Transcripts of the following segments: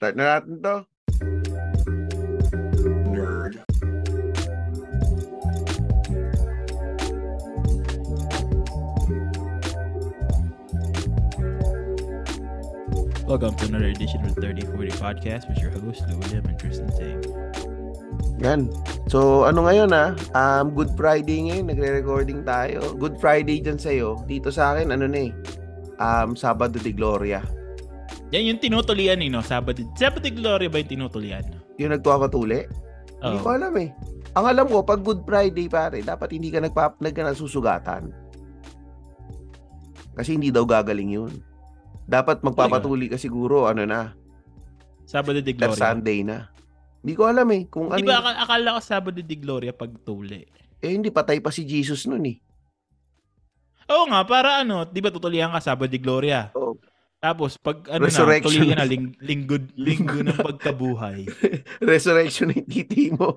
Start na natin to. Nerd. Welcome to another edition of the 3040 Podcast with your host, Louis Lim and Tristan Ting. Yan. So, ano ngayon ah? Um, Good Friday ngayon. Nagre-recording tayo. Good Friday dyan sa'yo. Dito sa akin, ano na eh. Um, Sabado de Gloria. Yan yung tinutulian eh, no? Sabado, Sabado de Gloria ba yung tinutulian? Yung nagpapatuli. Hindi Oo. ko alam eh. Ang alam ko, pag Good Friday pare, dapat hindi ka nagpap nagka nasusugatan. Kasi hindi daw gagaling yun. Dapat magpapatuli ka siguro, ano na, Sabado de Gloria. Sunday na. Hindi ko alam eh. Kung Di ano ba akala, akala ko Sabado de Gloria pag tuli? Eh, hindi patay pa si Jesus nun eh. Oo nga, para ano, di ba tutulian ka Sabado de Gloria? Tapos pag ano na, tulian na, ling, linggo, linggo ng pagkabuhay. Resurrection ng titi mo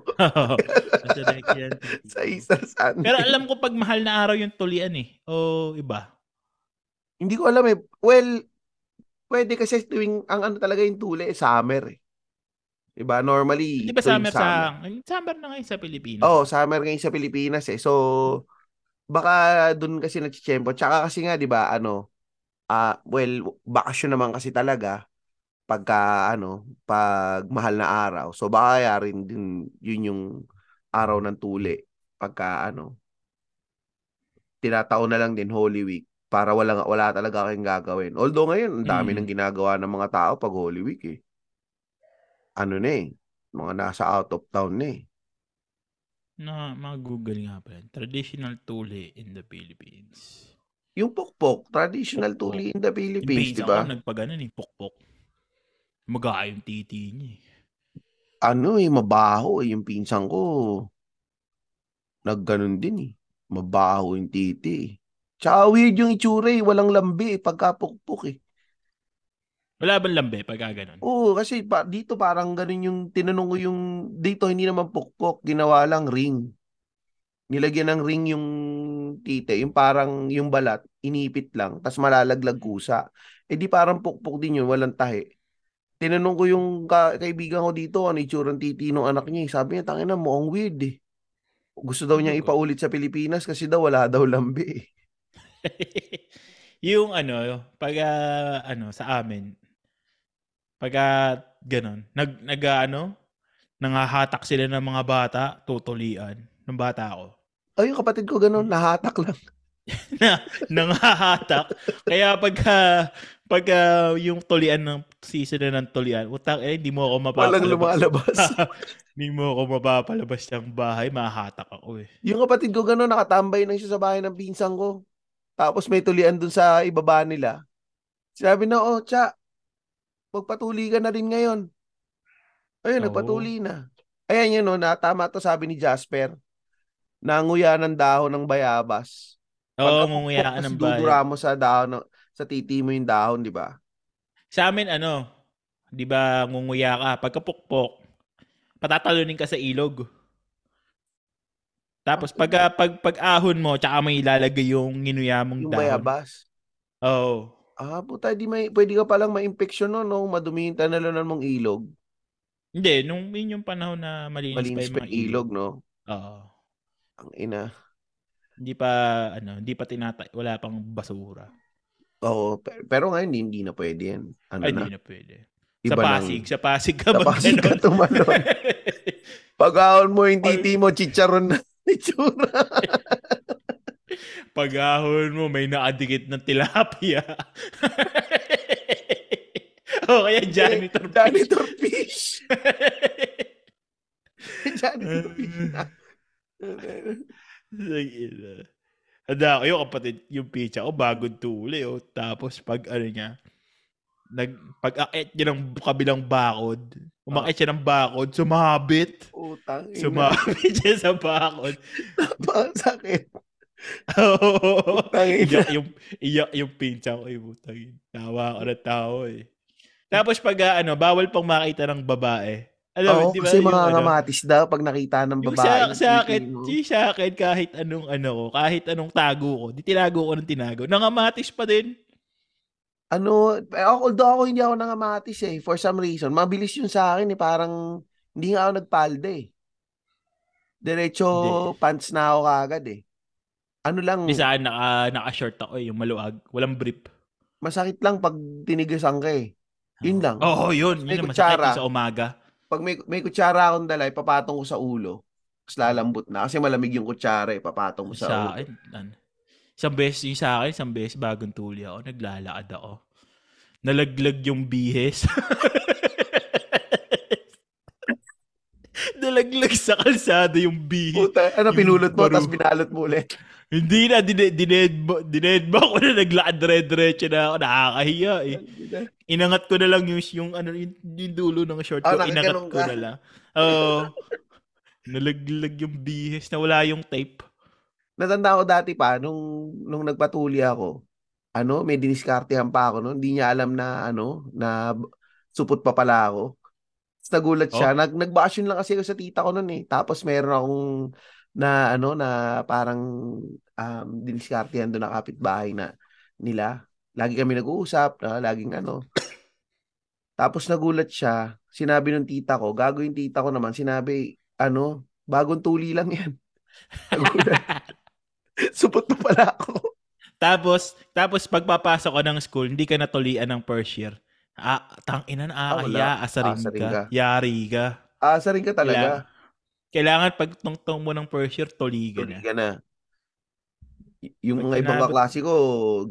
Resurrection. sa Easter Sunday. Pero alam ko pag mahal na araw yung tulian eh. O iba. Hindi ko alam eh. Well, pwede kasi tuwing, ang ano talaga yung tuli, summer eh. Diba? Normally, Di ba tuwing summer sa... Summer na ngayon sa Pilipinas. Oo, oh, summer ngayon sa Pilipinas eh. So, baka dun kasi nagchichempo. Tsaka kasi nga, di ba, ano, ah well, bakasyon naman kasi talaga pagka, ano, pag mahal na araw. So, baka kaya rin din yun yung araw ng tuli. Pagka, ano, tinataon na lang din Holy Week para wala, wala talaga kayong gagawin. Although ngayon, ang dami Mm. ng ginagawa ng mga tao pag Holy Week eh. Ano na eh, mga nasa out of town na eh. Na mga Google nga pa yan. Traditional tuli in the Philippines. Yung pukpok, traditional Pukpok. tuli in the Philippines, di ba? nagpaganan eh, pukpok. Magaa yung titi niya eh. Ano eh, mabaho eh, yung pinsan ko. Nagganon din eh. Mabaho yung titi eh. Tsaka weird yung itsura eh, walang lambi eh, pagka pukpok eh. Wala bang lambe pagka ganun? Oo, kasi pa, dito parang ganun yung, tinanong ko yung, dito hindi naman pukpok, ginawa lang ring. Nilagyan ng ring yung tite, yung parang yung balat, inipit lang, tas malalaglag kusa. Eh di parang pukpok din yun, walang tahi. Tinanong ko yung ka- kaibigan ko dito, ano itsura ng titi ng anak niya. eh. Sabi niya, tangina mo, ang weird eh. Gusto daw niya Ano ipaulit sa Pilipinas kasi daw wala daw lambi eh. yung ano, pag ah, ano, sa amin, pag ah, ganun, nag, nag ah, ano, nangahatak sila ng mga bata, tutulian ng bata ako. Ay, yung kapatid ko ganun, nahatak lang. na nangahatak. Kaya pagka pagka yung tulian ng season na ng tulian, utang eh, hindi mo ako mapapalabas. Walang lumalabas. Hindi mo ako mapapalabas ng bahay, mahahatak ako eh. Yung kapatid ko gano'n, nakatambay lang siya sa bahay ng pinsan ko. Tapos may tulian dun sa ibaba nila. Sabi na, oh, tsa, magpatuli ka na rin ngayon. Ayun, Oo. nagpatuli na. Ayan yun, no, na tama to sabi ni Jasper. Nanguya ng dahon ng bayabas. Oo, ka pukpok, ng bahay. dudura mo sa dahon, ng- sa titi mo yung dahon, di ba? Sa amin, ano, di ba, ngunguya ka. Pagkapukpok, patatalunin ka sa ilog. Tapos pag, pag, pag ahon mo, tsaka may ilalagay yung ginuya mong Yung dahon. bayabas. Oo. Ah, puta, di may, pwede ka palang ma-infection no, no? Madumi yung tanalunan mong ilog. Hindi, nung yun yung panahon na malinis, Malinis pa yung mga ilog. ilog, no? Oo. Ang ina. Hindi pa, ano, hindi pa tinatay, wala pang basura. Oo, pe- pero ngayon hindi, hindi na pwede yan. Ano Ay, na? hindi na pwede. Iba sa ng- Pasig, sa Pasig ka Sa Pasig ka tumalon. Pag ahon mo yung titi mo, chicharon na itsura. Pag-ahon mo, may nakadikit ng tilapia. o kaya janitor. Janitor fish. Janitor fish na. Handa ko yung kapatid, yung pizza ko, bagong tuli. Oh. Tapos pag ano niya, nag, pag akit niya ng kabilang bakod, umakit siya ng bakod, sumabit. Utang ina. Sumabit siya sa bakod. Napakasakit. Oo. Iyak yung, iyak yung pinsa ko. Ay, putang ina. Tawa ako na tao eh. Tapos pag ah, ano, bawal pang makita ng babae. Alam Oo, di ba? kasi mga ano, ngamatis daw pag nakita ng Yung babae. sa, yung sa akin, yung sa akin, kahit anong ano ko, kahit anong tago ko, di tinago ko ng tinago. Nangamatis pa din. Ano, eh, although ako hindi ako nangamatis eh, for some reason. Mabilis yun sa akin eh, parang hindi nga ako nagpalda eh. Diretso Hindi. pants na ako kagad eh. Ano lang, Di sa akin, naka, naka-short ako eh, yung maluag. Walang brief. masakit lang pag tinigasan ka eh. Yun lang. Oo, oh, yun. Yun ang masakit sa umaga. Pag may, may kutsara akong dala, ipapatong ko sa ulo. Tapos lalambot na. Kasi malamig yung kutsara, ipapatong ko sa, Sa ulo. akin, ano, isang beses yung sa akin, isang beses bagong tuli ako, naglalakad ako. Nalaglag yung bihes. Nalaglag sa kalsada yung bihes. Puta, ano, pinulot mo, tapos binalot mo ulit. Hindi na, dine- dinedba, dinedba ko na naglakad dire-diretso na ako. Nakakahiya eh. Inangat ko na lang yung, yung, ano, yung, yung dulo ng short ko. Ah, inangat ko ka? na lang. Oo. nalaglag yung bihes na wala yung tape. Natanda ko dati pa, nung, nung nagpatuli ako, ano, may diniskartehan pa ako noon. Hindi niya alam na, ano, na supot pa pala ako. Tapos nagulat siya. Oh. Nag, nagbakasyon lang kasi ako sa tita ko noon eh. Tapos meron akong, na, ano, na parang, um, diniskartehan doon na kapitbahay na nila. Lagi kami nag-uusap, na, laging ano. Tapos nagulat siya. Sinabi ng tita ko, gago yung tita ko naman, sinabi, ano, bagong tuli lang yan. Supot pa pala ako. Tapos, tapos pagpapasok ka ng school, hindi ka natulian ng first year. Ah, tangina na, Ah, ah, wala. ya, asarin Asarin ka. ka. Yari ka. Asa rin ka talaga. Kailangan pag tungtong mo ng first year, tuli ka Tuli na. ka na. Y- Yung mga ibang kaklase ko,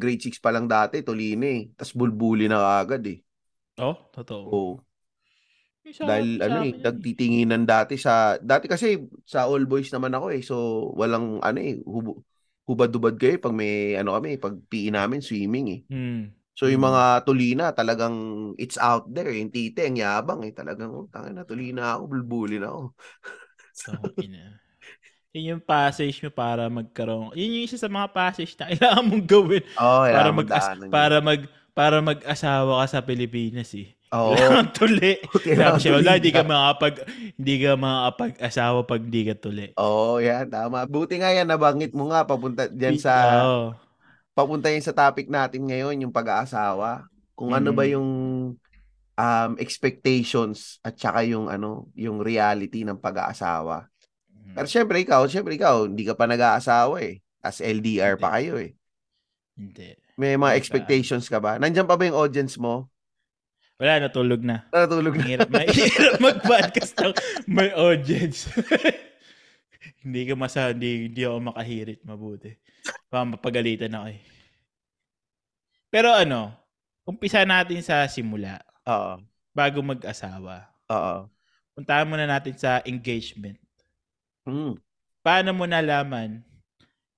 grade 6 pa lang dati, tuli na eh. Tapos bulbuli na agad eh. Oh, totoo. Oo. Sa- Dahil sa ano eh, nagtitinginan dati sa, dati kasi sa all boys naman ako eh. So, walang ano eh, hubu, hubad-hubad kayo pag may ano kami, pag PE namin, swimming eh. Hmm. So, yung Mm. mga tulina, talagang it's out there. eh. Yung tite, ang yabang eh. Talagang, oh, tangin na, tulina ako, bulbuli na ako. Tangina. Yun yung passage mo para magkaroon. Yun yung isa sa mga passage na kailangan mong gawin Oh, para mag para mag para mag-asawa ka sa Pilipinas eh. Oo. Kailangan tuli. Kailangan siya, wala, hindi ka. ka makapag hindi ka makapag-asawa pag hindi ka tuli. Oo, yan, tama. Buti nga yan, nabanggit mo nga, papunta dyan sa, Oo. papunta yan sa topic natin ngayon, yung pag-aasawa. Kung ano ba Mm. yung um, expectations at saka yung ano, yung reality ng pag-aasawa. Pero syempre ikaw, syempre ikaw, hindi ka pa nag-aasawa eh. As LDR pa kayo eh. Hindi. May Hindi mga expectations ka ba? Nandiyan pa ba yung audience mo? Wala, natulog na. Natulog na. Mahirap, mahirap mag-podcast ng may audience. hindi ka masa, hindi, hindi ako makahirit mabuti. Baka mapagalitan ako eh. Pero ano, umpisa natin sa simula. Oo. Bago mag-asawa. Oo. Puntahan muna natin sa engagement. Hmm. Paano mo nalaman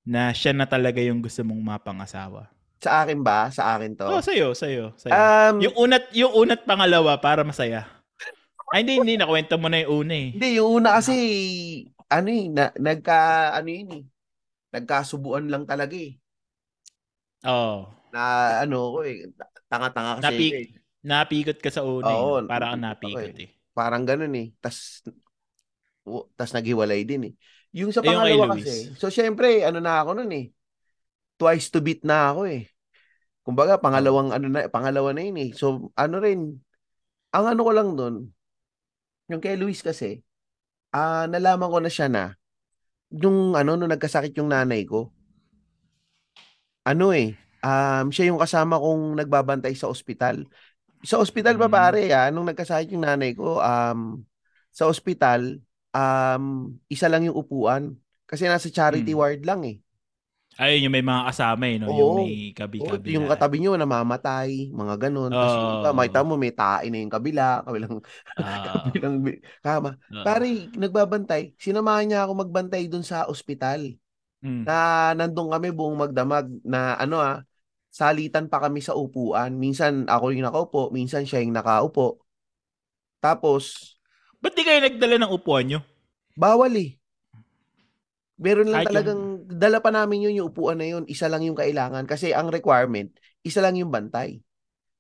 na siya na talaga yung gusto mong mapangasawa? Sa akin ba? Sa akin to? Oh, sa'yo, sa'yo, sa'yo. Um, yung unat, yung unat pangalawa para masaya. Ay, hindi, hindi. Nakwento mo na yung una eh. Hindi, yung una kasi, ano eh, na, nagka, ano yun eh, nagkasubuan lang talaga eh. Oo. Na, ano ko eh, tanga-tanga kasi Napik- eh. Napikot ka sa una Oo, eh. Para kang napikot ako napikot eh. Parang ganun eh. Tas, o, tas naghiwalay din eh. Yung sa Eh, pangalawa Luis. kasi, so syempre, ano na ako nun eh, twice to beat na ako eh. Kumbaga, pangalawang, ano na, pangalawa na yun eh. So, ano rin, ang ano ko lang dun, yung kay Luis kasi, ah nalaman ko na siya na, yung ano, nung nagkasakit yung nanay ko, ano eh, um, siya yung kasama kong nagbabantay sa ospital. Sa ospital pa Mm. pare, ah, nung nagkasakit yung nanay ko, um, sa ospital, um, isa lang yung upuan. Kasi nasa charity Mm. ward lang eh. Ayun, yung may mga kasama eh, no? Oo. Yung may Oo, kabi-kabila. yung katabi nyo namamatay, mga ganun. Tapos yung makita mo may tae na yung kabila, kabilang, Ah, kabilang bi- kama. ah. Pare, nagbabantay. Sinamahan niya ako magbantay dun sa ospital. Mm. Na nandun kami buong magdamag na ano ah, salitan pa kami sa upuan. Minsan ako yung nakaupo, minsan siya yung nakaupo. Tapos, Ba't di kayo nagdala ng upuan nyo? bawal eh. Meron lang Kahit talagang, dala pa namin yun yung upuan na yun, isa lang yung kailangan. Kasi ang requirement, isa lang yung bantay.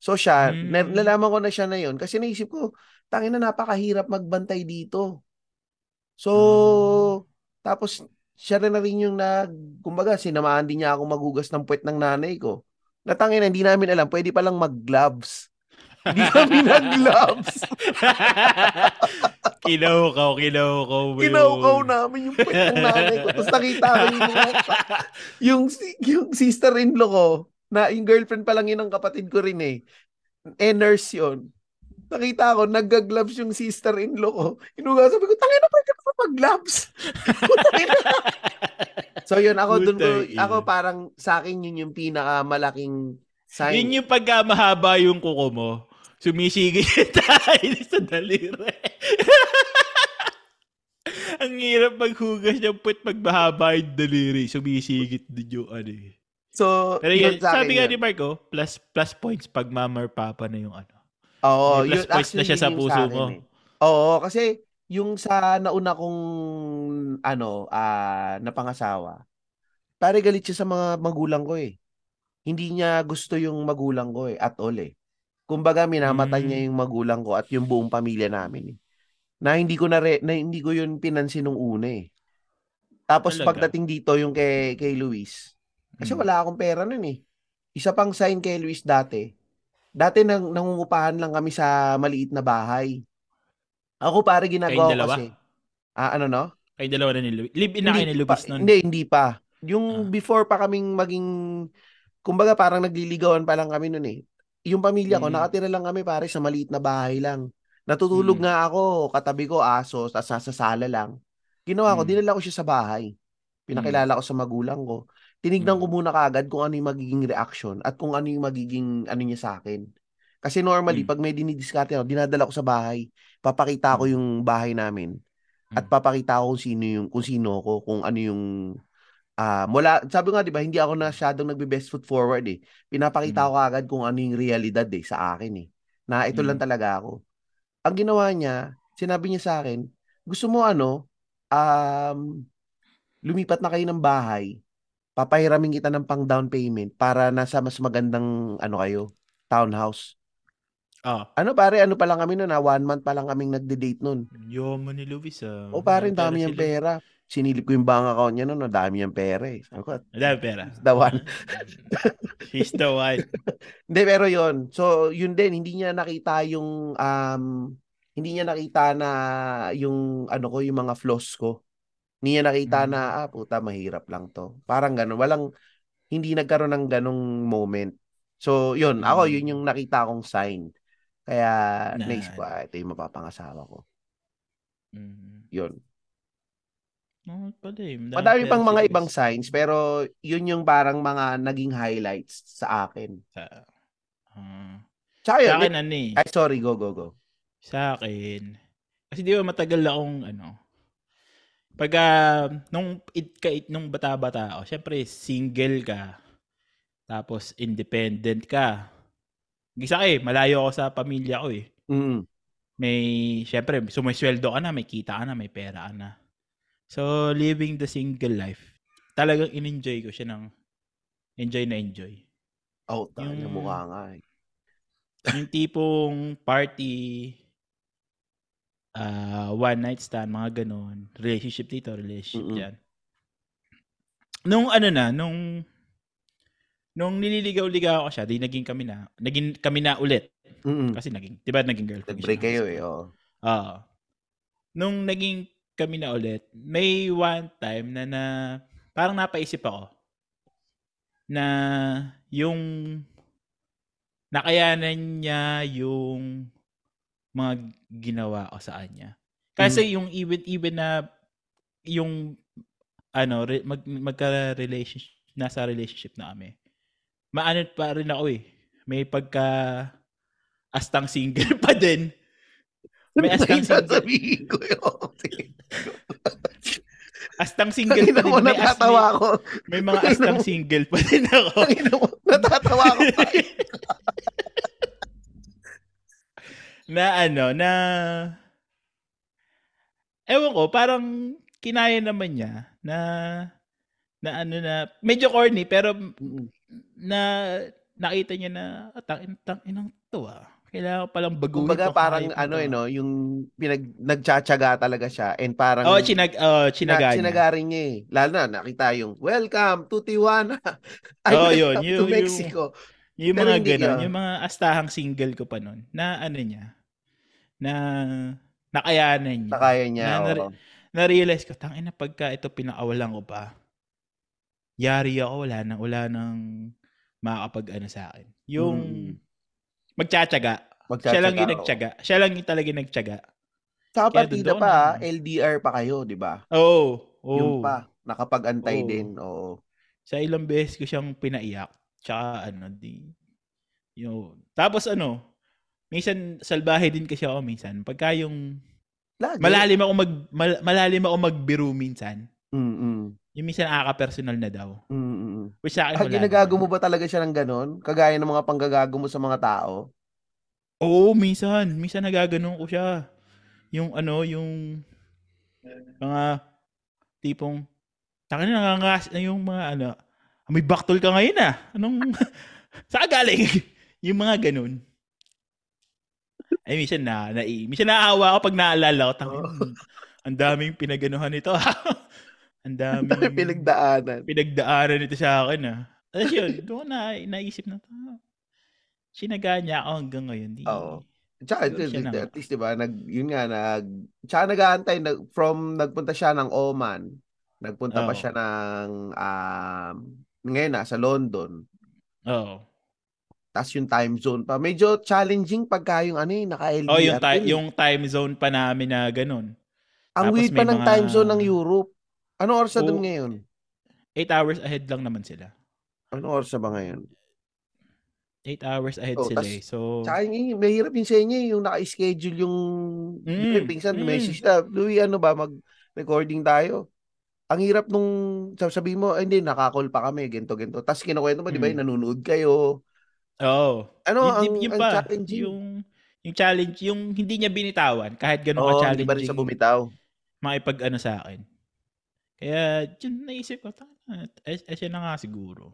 So siya, Hmm. na- nalaman ko na siya na yun kasi naisip ko, tangin na napakahirap magbantay dito. So, tapos siya rin na rin yung nag, kumbaga, sinamahan din niya ako magugas ng puwet ng nanay ko. Natangin na, hindi namin alam, pwede palang mag-gloves. Hindi kami nag-gloves. kinaukaw, kinaukaw Kinaukaw namin yung pwede ng nanay ko. Tapos nakita ko yung, yung, yung sister-in-law ko, na yung girlfriend pa lang yun ng kapatid ko rin eh. Eh, nurse yun. Nakita ko, nag-gloves yung sister-in-law ko. Inuga, sabi ko, tangin na pwede pa mag-gloves. so yun, ako dun ko, ako parang sa akin yun yung pinakamalaking sign. Yun yung pagka mahaba yung kuko mo, sumisigil tayo sa daliri. Ang hirap maghugas ng put pag mahaba yung daliri. Sumisigit din yung ano eh. So, Pero yun, sabi nga ni Marco, plus plus points pag mama or papa na yung ano. Oo, May plus yun, points na siya sa puso mo. Eh. Oo, kasi yung sa nauna kong ano, ah napangasawa, pare galit siya sa mga magulang ko eh. Hindi niya gusto yung magulang ko eh, at all eh. Kumbaga minamatay Mm. niya yung magulang ko at yung buong pamilya namin eh. Na hindi ko na, re, na hindi ko yun pinansin nung una eh. Tapos Talaga? pagdating dito yung kay kay Luis, kasi Mm. wala akong pera nun eh. Isa pang sign kay Luis dati. Dati nang nangungupahan lang kami sa maliit na bahay. Ako pare ginagawa ko kasi. Ah, ano no? Kayo dalawa na ni Luis. Live-in na kayo ni Luis nun. hindi, hindi pa. Yung Ah. before pa kaming maging, kumbaga parang nagliligawan pa lang kami nun eh. Yung pamilya ko, Mm. nakatira lang kami pare sa maliit na bahay lang. Natutulog Mm. nga ako, katabi ko aso, tapos nasa sala lang. Ginawa ko, Mm. dinala ko siya sa bahay. Pinakilala ko sa magulang ko. Tinignan Mm. ko muna kaagad kung ano yung magiging reaction at kung ano yung magiging ano niya sa akin. Kasi normally, Mm. pag may dinidiskarte ako, dinadala ko sa bahay, papakita ko Mm. yung bahay namin at Mm. papakita ko kung sino yung kung sino ko, kung ano yung ah mula sabi nga 'di ba, hindi ako nasyadong nagbe-best foot forward eh. Pinapakita Mm. ko agad kung ano yung realidad eh sa akin eh. Na ito lang Mm. talaga ako. Ang ginawa niya, sinabi niya sa akin, gusto mo ano, um, lumipat na kayo ng bahay, papahiramin kita ng pang down payment para nasa mas magandang ano kayo, townhouse. Ah. Ano pare, ano pa lang kami noon, ah, one month pa lang kaming nagde-date noon. Yaman ni Luis ah. O pare, May dami niyang sila. pera. Sinilip ko yung bank account niya noon, dami niyang pera eh. Sabi ko, Ang dami pera. The one. He's the one. Hindi, pero yon So, yun din, hindi niya nakita yung, um, hindi niya nakita na yung, ano ko, yung mga flaws ko. Hindi niya nakita Mm. na, ah, puta, mahirap lang to. Parang ganun. Walang, hindi nagkaroon ng ganong moment. So, yun, ako, Mm. yun yung nakita kong sign. Kaya, Na- naisip ko, ah, ito yung mapapangasawa ko. Mm. Yun. Oh, eh. Madami pera pang mga Luis. ibang signs, pero yun yung parang mga naging highlights sa akin. Sa, ah. Tsaka yun, sa akin ano eh. ay, sorry, go, go, go. Sa akin. Kasi di ba matagal akong ano. Pagka, nung, it, ka, it, nung bata-bata ako, syempre single ka. Tapos independent ka. Gisa eh, malayo ako sa pamilya ko eh. Mm. May, syempre, sumisweldo ka na, may kita ka na, may pera ka na. So, living the single life, talagang in-enjoy ko siya ng enjoy na enjoy. Oh, tayo Yung- mukha nga eh. yung tipong party, ah one night stand, mga ganon. Relationship dito, relationship Mm-mm. dyan. Nung ano na, nung nung nililigaw-ligaw ako siya, di naging kami na, naging kami na ulit. Mm. Kasi naging, di ba naging girlfriend Nag-break kayo eh, oo. Oo. Nung naging kami na ulit, may one time na, na parang napaisip ako na yung nakayanan niya yung mga ginawa ko sa kanya. Kasi yung even even na yung ano re, mag magka-relationship nasa relationship na kami. Maano pa rin ako eh. May pagka astang single pa din. May astang single. ko yun. Astang single pa din. mo, May, as, natatawa may, ako. may mga Tangina astang mo. single pa din ako. Tangina mo, natatawa ako. na ano, na ewan ko, parang kinaya naman niya na na ano na medyo corny pero. Na nakita niya na "Ah, tang tang inang to ah. Kailangan ko palang baguhin Kumbaga parang na ano to, eh ah." no, yung pinag nagtsatsaga talaga siya and parang Oh, chinag oh, na, chinaga niya. eh. Lalo na nakita yung welcome to Tijuana. Oh, yun, to yun, yung- Mexico. Yung Pero mga ka- yung mga astahang single ko pa nun, na ano niya, na nakayanan niya. Nakaya niya, Na- na- Na-realize ko, tangina pagka ito pinakawalan ko pa, yari ako, wala nang, wala nang makakapag ano sa akin. Yung Mm. magtsatsaga. Magtsatsaga, Siya lang yung nagtsaga. Siya lang yung talaga nagtsaga. Kaya partida pa, na- LDR pa kayo, di ba? Oo. Oh, Yung pa, nakapag-antay Oo. din, oo. Sa ilang beses ko siyang pinaiyak. Tsaka ano, di, yun. Tapos ano, minsan salbahe din kasi ako minsan. Pagka yung Lagi. malalim ako mag mal- malalim ako magbiro minsan. Mm-mm. Yung minsan nakaka-personal na daw. Mm-mm. Which sa akin wala ginagago mo ba talaga siya ng ganon? Kagaya ng mga panggagago mo sa mga tao? Oo, minsan. Minsan nagaganon ko siya. Yung ano, yung mga tipong Takin na nangangas yung mga ano, may baktol ka ngayon ah. Anong, saan galing? yung mga ganun. Ay, minsan na, na minsan naawa ako pag naalala ko. Tangin, Oo. ang daming pinaganuhan nito. ang dami pinagdaanan. pinagdaanan nito sa akin ah. Tapos yun, doon na naisip na to. Sinaga niya ako hanggang ngayon. Di, Oo. Tsaka, na at least, di ba, nag, yun nga, nag, tsaka nag-aantay, nag, from, nagpunta siya ng Oman, nagpunta pa Oo. siya ng, um, ngayon, nasa London, Oo. tapos yung time zone pa. Medyo challenging pagka yung, ano eh, naka-LDR. Oh, yung, ti- yung time zone pa namin na ganun. Ang tapos weird pa may ng mga- time zone ng Europe. Anong oras na Oo. doon ngayon? 8 hours ahead lang naman sila. Anong oras na ba ngayon? 8 hours ahead Oh, sila tas- eh. So, Tsaka yung, mahirap yung sa inyo, eh, yung naka-schedule yung, Mm, mm, pinsan, mm. message na, Louie, ano ba, mag-recording tayo. Ang hirap nung, sabi mo, "Ay, hindi, nakakall pa kami, gento, gento. Tapos kinukwento mo, di ba, Mm. yung nanonood kayo. Oo. Ano, Yun- ang, yun- yun ang pa, challenging. Yung, yung challenge, yung hindi niya binitawan, kahit ganun Oo, ka hindi ba rin challenging, siya bumitaw? makipag ano sa akin. Kaya, yun, naisip ko, eh, eh, siya na nga siguro.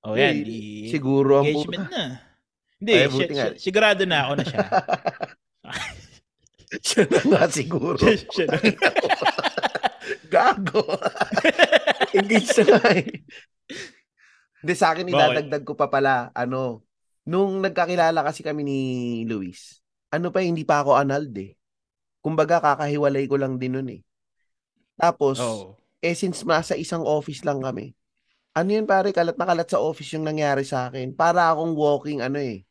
O Eh, yan, di, siguro ang engagement na. Hindi, Ay, siya, siya- sigurado na ako na siya. siya na nga siguro. siya, siya na. Gago. Engage na nga eh. Hindi, sa akin, idadagdag ko pa pala, ano, nung nagkakilala kasi kami ni Luis, ano pa, hindi pa ako annulled eh. Kumbaga, kakahiwalay ko lang din nun eh. Tapos, Oo. eh, since nasa isang office lang kami, ano yun pare, kalat na kalat sa office yung nangyari sa akin. Para akong walking, ano eh,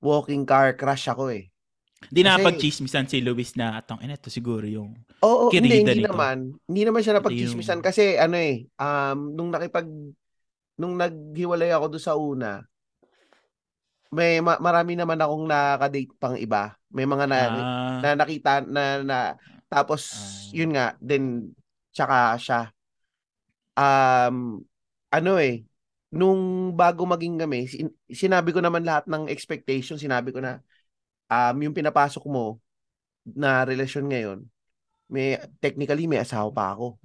walking car crash ako eh. Hindi na pag-chismisan si Luis na, atong, ina, to siguro yung, Oo, hindi, Kirida hindi nito. naman. Hindi naman siya napagchismisan yung- kasi ano eh, um, nung nakipag, nung naghiwalay ako doon sa una, may ma- marami naman akong nakaka-date pang iba. May mga na, ah, na nakita na, na tapos Ah. yun nga, then tsaka siya. Um, ano eh, nung bago maging kami, sin- sinabi ko naman lahat ng expectation, sinabi ko na um, yung pinapasok mo na relasyon ngayon, may technically may asawa pa ako.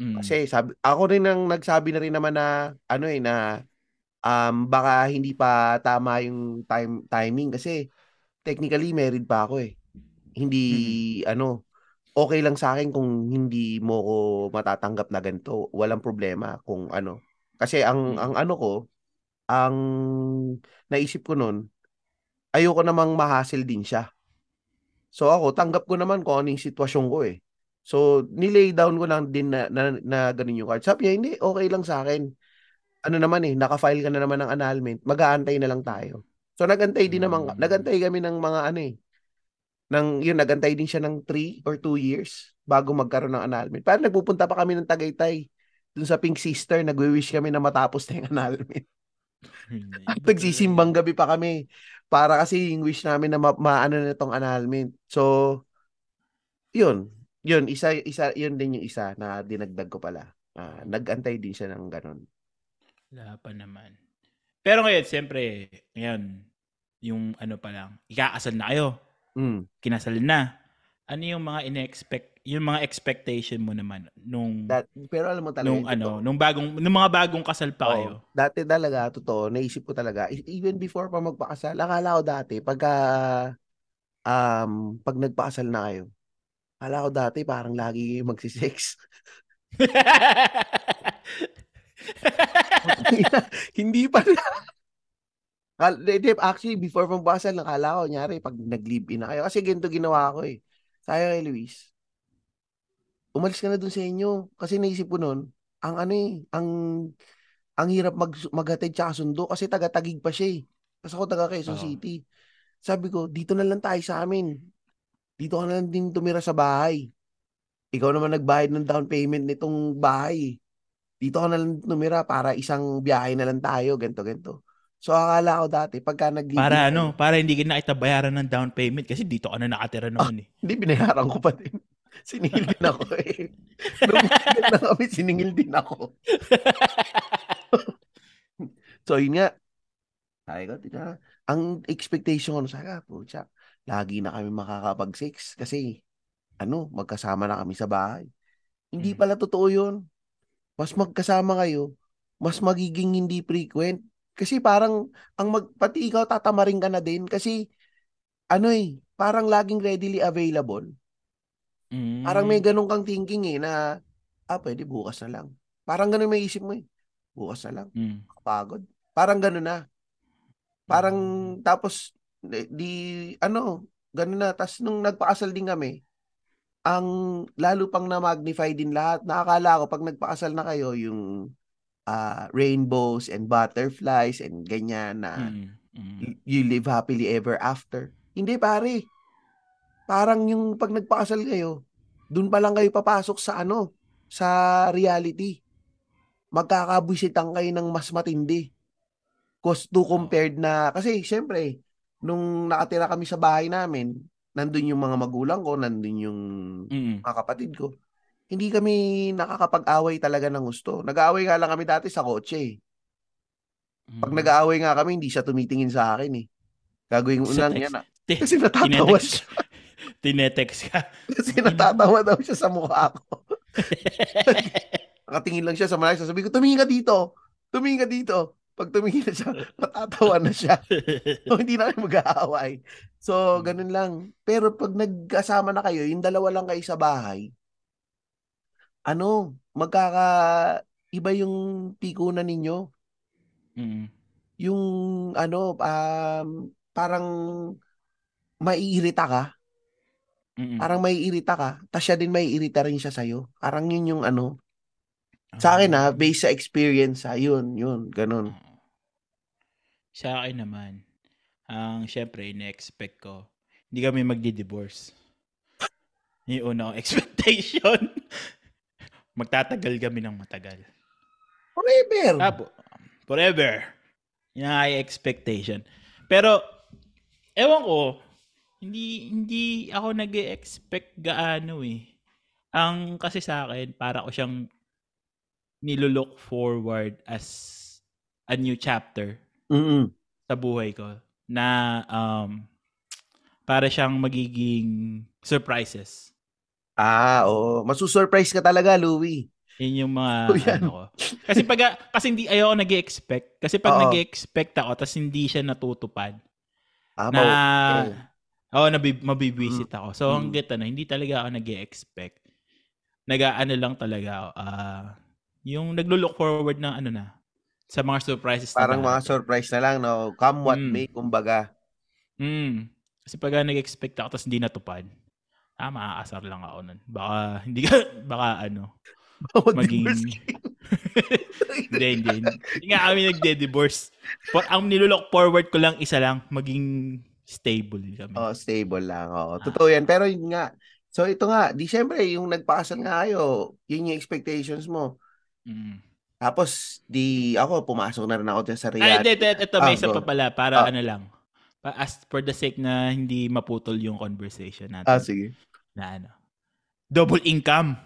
mm, Kasi sabi, ako rin ang nagsabi na rin naman na ano eh na um, baka hindi pa tama yung time timing kasi technically married pa ako eh. Hindi ano okay lang sa akin kung hindi mo ko matatanggap na ganito. Walang problema kung ano. Kasi ang Mm. ang ano ko ang naisip ko noon ayoko namang ma-hassle din siya. So ako tanggap ko naman kung ano yung sitwasyon ko eh. So, nilay down ko lang din na, na, na ganun yung card. Sabi niya, hindi, okay lang sa akin. Ano naman eh, naka-file ka na naman ng annulment, mag-aantay na lang tayo. So, nagantay din naman, Mm. nagantay kami ng mga ano eh, ng, yun, nagantay din siya ng 3 or 2 years bago magkaroon ng annulment. Parang nagpupunta pa kami ng Tagaytay. Dun sa Pink Sister, nagwi-wish kami na matapos na yung annulment. At nagsisimbang gabi pa kami para kasi yung wish namin na ma- maano na itong annulment. So, yun. Yun, isa, isa, yun din yung isa na dinagdag ko pala. Ah, nagantay din siya ng ganun. Wala pa naman. Pero ngayon, siyempre, ngayon, yung ano pa lang, ikakasal na kayo. Mm. Kinasal na. Ano yung mga in-expect, yung mga expectation mo naman nung, That, pero alam mo talaga, nung ano, totoo. nung bagong, nung mga bagong kasal pa Oo. kayo. Dati talaga, totoo, naisip ko talaga, e- even before pa magpakasal, akala ko dati, pagka, um, pag nagpakasal na kayo, akala ko dati parang lagi magsisex. hindi pa na. Actually, before pagpasal, nakala ko, nyari, pag nag-live in na kayo. Kasi ganito ginawa ko eh. Sayo kay Luis, umalis ka na dun sa inyo. Kasi naisip ko nun, ang ano eh, ang ang hirap mag, maghatid tsaka sundo kasi taga-tagig pa siya eh. Kasi ako taga Quezon Oo. City. Sabi ko, dito na lang tayo sa amin. Dito ka na lang din tumira sa bahay. Ikaw naman nagbayad ng down payment nitong bahay. Dito ka na lang tumira para isang biyahe na lang tayo, ganto ganto. So akala ko dati, pagka nag Para ano, para hindi ka na kita bayaran ng down payment kasi dito ka na nakatira noon eh. Hindi, binayaran ko pa din. Siningil din ako eh. Nung na kami, siningil din ako. so, yun nga. Sabi ko, tika, ang expectation ko, sabi ko, pucha, lagi na kami makakapag-sex kasi, ano, magkasama na kami sa bahay. Hindi Mm. pala totoo yun. Mas magkasama kayo, mas magiging hindi frequent. Kasi parang, ang mag, pati ikaw tatamarin ka na din kasi, ano eh, parang laging readily available. Mm. Parang may ganun kang thinking eh na, ah, pwede bukas na lang. Parang ganun may isip mo eh. Bukas na lang. Mm. Kapagod. Parang ganun na. Parang, Mm. tapos, di, di, ano, ganun na. Tapos nung nagpakasal din kami, ang lalo pang na-magnify din lahat. Nakakala ko, pag nagpakasal na kayo, yung ah, rainbows and butterflies and ganyan na Mm. Mm. y- you live happily ever after. Hindi pare. Parang yung pag nagpakasal kayo, dun pa lang kayo papasok sa ano, sa reality. Magkakabwisitan kayo ng mas matindi. Cause to compared na, kasi syempre, nung nakatira kami sa bahay namin, nandun yung mga magulang ko, nandun yung Mm. mga kapatid ko. Hindi kami nakakapag-away talaga ng gusto. Nag-aaway nga lang kami dati sa kotse eh. Pag Mm. nag-aaway nga kami, hindi siya tumitingin sa akin eh. Gagawin ko yan ah. Ti- Kasi natatawa Tinetext. siya. Tinetext ka. Kasi natatawa daw siya sa mukha ko. Nakatingin lang siya sa malayo. Sabi ko, tumingin ka dito. Tumingin ka dito. Pag tumingin na siya, matatawa na siya. So, hindi na kayo mag-aaway. So, ganun lang. Pero pag nagkasama na kayo, yung dalawa lang kayo sa bahay, ano, magkaka... Iba yung pikunan ninyo. mm. Yung, ano, um, parang maiirita ka. Mm. Parang maiirita ka. Tapos siya din maiirita rin siya sa'yo. Parang yun yung ano, Sa akin ha, Ah. based sa experience ha, yun, yun, ganun. Sa akin naman, ang syempre, ina-expect ko, hindi kami magdi-divorce. Yung una kong expectation. Magtatagal kami ng matagal. Forever. Tapo, forever. Yan ang high expectation. Pero, ewan ko, hindi hindi ako nag expect gaano eh. Ang kasi sa akin, para ko siyang nilulook forward as a new chapter Mm-mm. sa buhay ko na um, para siyang magiging surprises. Ah, oo. Masusurprise ka talaga, Louie. Yun yung mga Oh, yan. ano ko. Kasi pag kasi hindi ayoko nag-expect. Kasi pag Oo. nag-expect ako tapos hindi siya natutupad Ah, na okay. Oo, nabib- mabibwisit ako. So, Mm. hanggat ano, hindi talaga ako nag expect Nag-ano lang talaga ako. ah, yung naglo-look forward na ano na, sa mga surprises na Parang mga darating. surprise na lang, no? Come what Mm. may, kumbaga. Mm. Kasi pag nag-expect ako tapos hindi natupad, ah, maaasar lang ako nun. Baka, hindi ka, baka ano, Mag-divorce maging... hindi, hindi. Hindi nga kami nagde-divorce. For, ang nilulook forward ko lang, isa lang, maging stable kami. Oh, stable lang. Oo. Totoo yan. Pero yun nga. So, ito nga. Di syempre, yung nagpakasal nga kayo, yun yung expectations mo. Mm. Tapos, di ako, pumasok na rin ako dyan sa Ay, reality. ito, ito, ito, may Ah, isa pa pala, para Ah. ano lang. As for the sake na hindi maputol yung conversation natin. Ah, sige. Na ano. Double income.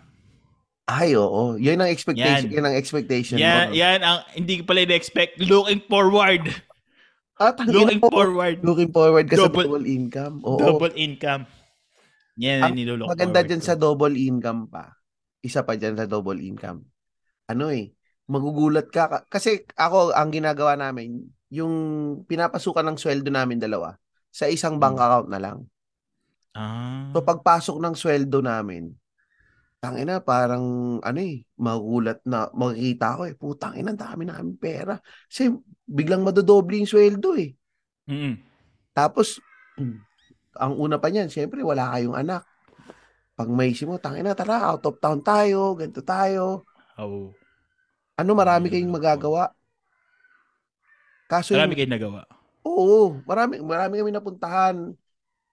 Ay, oo. Yan ang expectation. Yan. Yan, ang expectation Yan, mo. yan ang hindi pala na-expect. Looking forward. Ah, Looking mo. forward. Looking forward ka Double- double income. Oo. Double income. Yan ang Ang nilulook Maganda dyan ko. sa double income pa. Isa pa dyan sa double income. Ano eh, magugulat ka- Kasi ako, ang ginagawa namin, yung pinapasukan ng sweldo namin dalawa, sa isang bank Hmm. account na lang. Ah. So pagpasok ng sweldo namin, Tangina, parang ano eh, magulat na makikita ko eh, putang ina, dami namin pera. Kasi biglang madodoble yung sweldo eh. Mm. Tapos, ang una pa niyan, syempre wala kayong anak. Pag may mo, tangina, tara, out of town tayo, ganito tayo. Oh. Ano, marami kayong magagawa. Kaso Marami yung, kayo nagawa. oo, marami, marami kami napuntahan.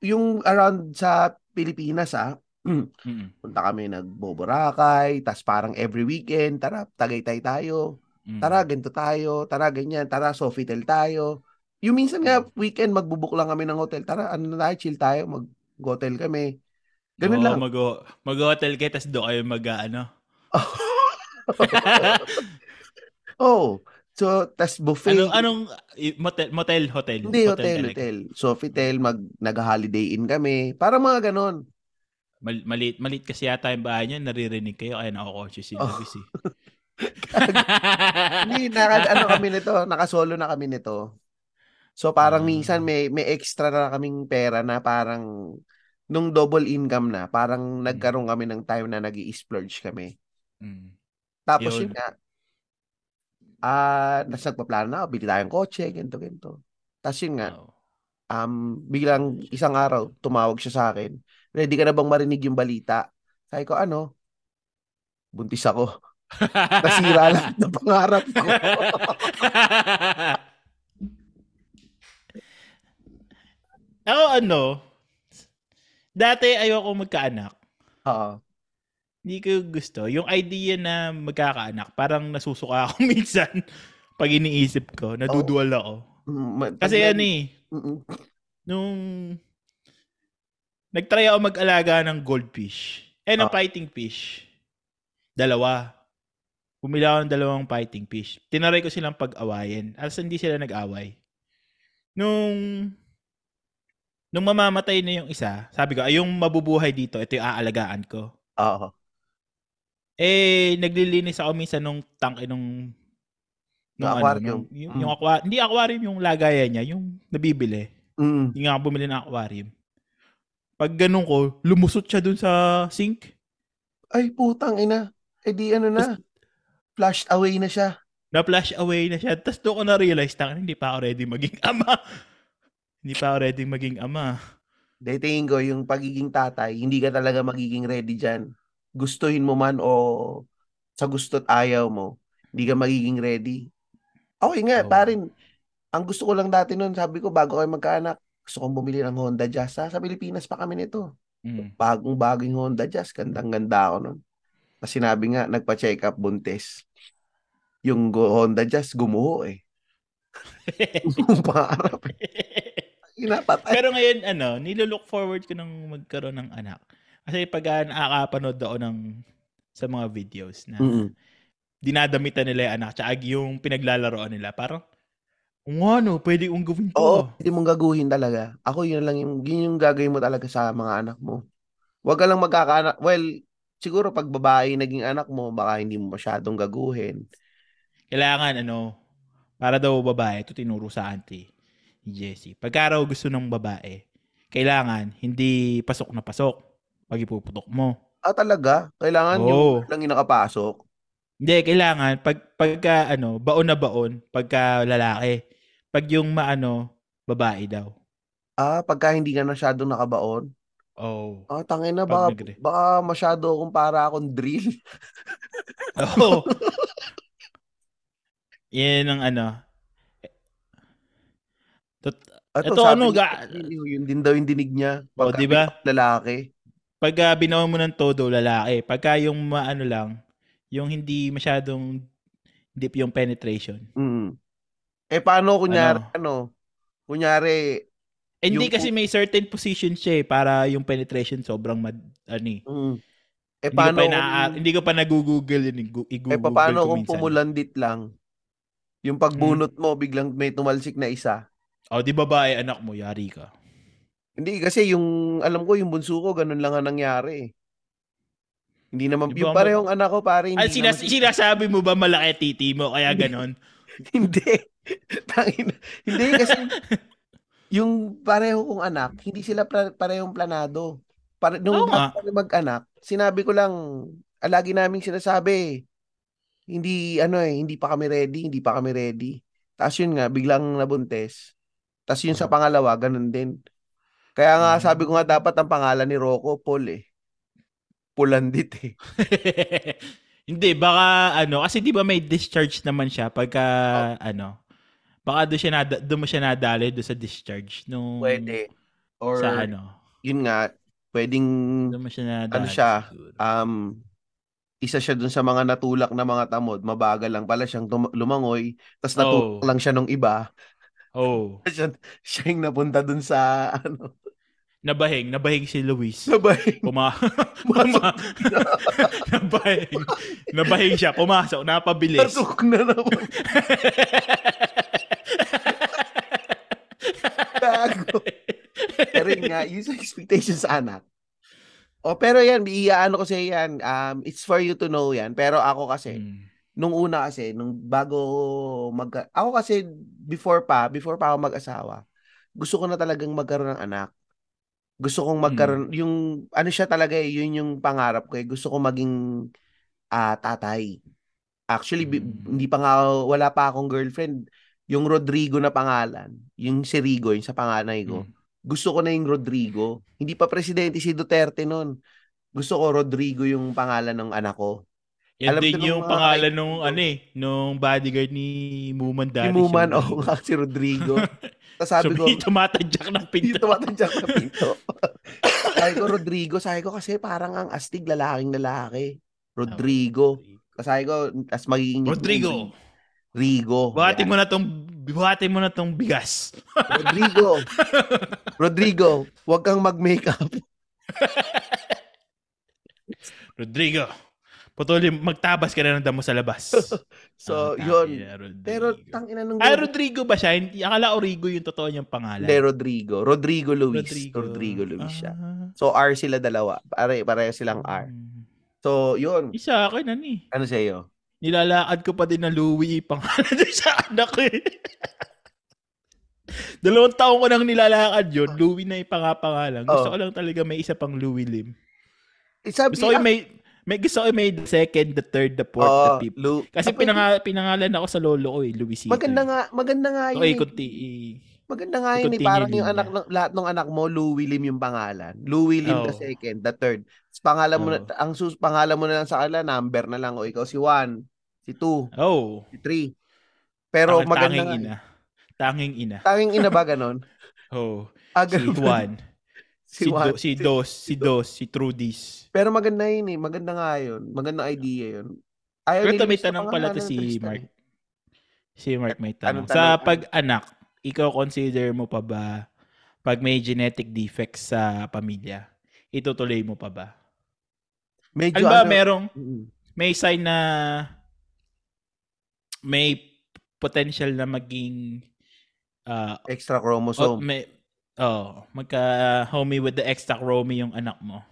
Yung around sa Pilipinas, ah, Mm. punta kami nagboborakay, tas parang every weekend, tara, Tagaytay tayo, Mm. tara, ganito tayo, tara, ganyan, tara, Sofitel tayo. Yung minsan nga, weekend, magbubuk lang kami ng hotel, tara, ano na tayo, chill tayo, mag-hotel kami. Ganun Oo, lang. Mag, mag-hotel kayo, tapos doon kayo mag, ano. oh, so, tas buffet. anong, anong, motel, motel, hotel? Hindi, hotel, talaga. hotel. Sofitel, mag, nag-holiday in kami. Para mga ganon. Mal, malit, malit kasi yata yung bahay niya, naririnig kayo, kaya nako-conscious si Oh. Eh. Hindi, naka, ano kami nito, nakasolo na kami nito. So parang Ah. minsan may may extra na kaming pera na parang nung double income na, parang nagkaroon kami ng time na nag splurge kami. Mm. Tapos Yun. yun nga, ah, nas nagpaplano na, ako, bili tayong kotse, ganito, ganito. Tapos yun nga, Oo. um, biglang isang araw, tumawag siya sa akin, ready ka na bang marinig yung balita? Sabi ko, ano? Buntis ako. Nasira lahat ng pangarap ko. Ako ano, dati ayoko magkaanak. Oo. Hindi ko gusto. Yung idea na magkakaanak, parang nasusuka ako minsan pag iniisip ko, naduduwal ako. Mm, Kasi ano eh, nung nagtry ako mag-alaga ng goldfish, eh ng Ah. fighting fish, dalawa. Bumili ako ng dalawang fighting fish. Tinaray ko silang pag-awayin. As hindi sila nag-away. Nung nung mamamatay na yung isa, sabi ko, ay yung mabubuhay dito, ito yung aalagaan ko. Oo. Eh, naglilinis ako minsan nung tangke nung Yung nung aquarium. Ano, nung, yung, Mm. yung aqua- hindi aquarium yung lagayan niya, yung nabibili. Mm. Hindi nga ako bumili ng aquarium. Pag ganun ko, lumusot siya dun sa sink. Ay, putang ina. Eh di ano na. Flushed away na siya. Na-flash away na siya. Tapos doon ko na-realize, tangin, hindi pa ako ready maging ama. hindi pa ako ready maging ama. Dahil tingin ko, yung pagiging tatay, hindi ka talaga magiging ready dyan. Gustuhin mo man o sa gusto't ayaw mo, hindi ka magiging ready. Okay nga, Oo. parin. Ang gusto ko lang dati nun, sabi ko, bago kayo magkaanak, gusto kong bumili ng Honda Jazz. Sa, sa Pilipinas pa kami nito. Mm. Bagong bagong Honda Jazz. Gandang-ganda ako nun. Tapos sinabi nga, nagpa-check up buntis. Yung go- Honda Jazz, gumuho eh. Yung pangarap eh. Inapatay. Pero ngayon, ano, nilolook forward ko nang magkaroon ng anak. Kasi pag uh, nakakapanood ako ng sa mga videos na Mm-mm. dinadamitan nila yung anak tsaka yung pinaglalaroan nila, parang, "Oo, ano, pwede kong gawin to. Oo, hindi mong gaguhin talaga. Ako yun lang yung, yun yung gagawin mo talaga sa mga anak mo. Huwag ka lang magkakaanak. Well, siguro pag babae naging anak mo, baka hindi mo masyadong gaguhin. Kailangan, ano, para daw babae, ito tinuro sa auntie ni Jessie. Pagka raw gusto ng babae, kailangan hindi pasok na pasok pag ipuputok mo. Ah, talaga? Kailangan Oo. yung lang yung nakapasok. Hindi, kailangan, pag, pagka, ano, baon na baon, pagka lalaki. Pag yung maano, babae daw. Ah, pagka hindi ka masyadong nakabaon. Oh. Ah, tangin na, Pag baka, baka masyado akong para akong drill. Oo. Yan ang ano. Tot- Ito, Ito, sabi ano, ga- yun din daw yung dinig niya. Oh, Pagka di ba? lalaki. Pag uh, binawan mo ng todo, lalaki. Pagka yung maano lang, yung hindi masyadong deep yung penetration. Mm. Eh, paano kunyari, ano, kunyari, Eh, hindi kasi may certain position siya eh, para yung penetration sobrang mad, ano eh. mm. eh, Hindi ko paano pa, kung, ina- hindi ko pa nag-google yun. eh. Gu- eh, I-google paano ko kung minsan. pumulandit lang? Yung pagbunot mo, biglang may tumalsik na isa. Oh, di babae anak mo, yari ka. Hindi, kasi yung, alam ko, yung bunso ko, ganun lang ang nangyari. eh. Hindi naman, Di ba yung parehong anak ko, pare, hindi Ay, sinas- naman- sinasabi mo ba malaki titi mo, kaya ganon? hindi. Hindi, kasi, yung pareho kong anak, hindi sila pra- parehong planado. Para, nung kami mag-anak, sinabi ko lang, ah, lagi namin sinasabi, hindi, ano eh, hindi pa kami ready, hindi pa kami ready. Tapos yun nga, biglang nabuntes. Tapos yun sa pangalawa, ganun din. Kaya nga, Mm. sabi ko nga, dapat ang pangalan ni Rocco, Paul eh. Pulandit eh. Hindi, baka ano, kasi di ba may discharge naman siya pagka ano, baka doon siya nada, doon mo siya nadali doon sa discharge nung Pwede. Or, sa ano, yun nga, pwedeng, doon mo siya nadali. ano siya, siguro. um, isa siya dun sa mga natulak na mga tamod, mabagal lang pala siyang tum- lumangoy, tapos natulak Oh. lang siya nung iba. Oh, siya, siya yung napunta dun sa, ano, nabahing, nabahing si Luis. sabay. Puma, puma, nabahing, nabahing siya, pumasok, napabilis. Pasok na naman. Gago. Pero yun nga, sa expectations sa anak. O, pero yan, iyaano ko sa yan. Um, it's for you to know yan. Pero ako kasi, Mm. Nung una kasi, nung bago mag... Ako kasi, before pa, before pa ako mag-asawa, gusto ko na talagang magkaroon ng anak. Gusto kong magkaroon, yung, ano siya talaga eh, yun yung pangarap ko eh. Gusto ko maging ah, tatay. Actually, bi- Mm. hindi pa nga, wala pa akong girlfriend. Yung Rodrigo na pangalan, yung si Rigo, yung sa panganay ko. Mm. Gusto ko na yung Rodrigo. Hindi pa presidente si Duterte noon. Gusto ko Rodrigo yung pangalan ng anak ko. Yan Alam ko din yung mga pangalan nung ko. ano eh, nung bodyguard ni Muman dati. Si Muman, oo nga, si Rodrigo. Tapos sabi ko, Sabi, tumatadyak ng pinto. Dito tumatadyak sa pinto. sabi ko, Rodrigo. Sabi ko kasi parang ang astig lalaking lalaki. Rodrigo. Tapos sabi ko, as magiging... Rodrigo. Rigo. Buhati mo na tong buhati mo na tong bigas. Rodrigo. Rodrigo, huwag kang mag-makeup. Rodrigo. Patuloy magtabas ka na ng damo sa labas. So, Ah, yun. Rodrigo. Pero tangina nung... Ay, Rodrigo ba siya? Hindi, akala Origo yung totoo niyang pangalan. Hindi, Rodrigo. Rodrigo Luis. Rodrigo, Luis siya. Ah. So, R sila dalawa. Pare, pareho silang R. Mm. So, yun. Isa akin, ano eh. Ano sa'yo? Nilalakad ko pa din na Louie pangalan doon sa anak ko eh. Dalawang taon ko nang nilalakad yun. Louie na yung pangapangalan. Gusto Oh. ko lang talaga may isa pang Louie Lim. Sabi, Gusto ko yung may, may gusto ko may the second, the third, the fourth, the Oh, fifth. Lu- Kasi Ah, pinanga, pinangalan ako sa lolo ko eh, Luisito. Maganda nga, maganda nga So, yun. eh, eh. kunti, eh. Maganda nga yun eh. continue Parang yung anak, ng- lahat ng anak mo, Louie Lim yung pangalan. Lim the Oh. second, the third. Tapos pangalan mo na, Oh. ang sus, pangalan mo na lang sa kanila, number na lang. O ikaw si one, si two, Oh. si three. Pero Tanging- maganda tanging nga. ina. Tanging ina. Tanging ina ba ganon? Oh. Ah, Si ganun ba? Juan. Si si. Do, si Dos, si Dos, si Trudis. Pero maganda yun eh. Maganda nga yun. Magandang idea yun. Ayaw Pero may tanong pala to si Tristan Mark. eh. Si Mark may tanong. Anong Sa pag-anak, ikaw consider mo pa ba pag may genetic defects sa pamilya, itutuloy mo pa ba? Medyo Ano ba, ano, merong, may sign na may potential na maging uh, extra chromosome. may, oh, magka homie with the extra chromie yung anak mo.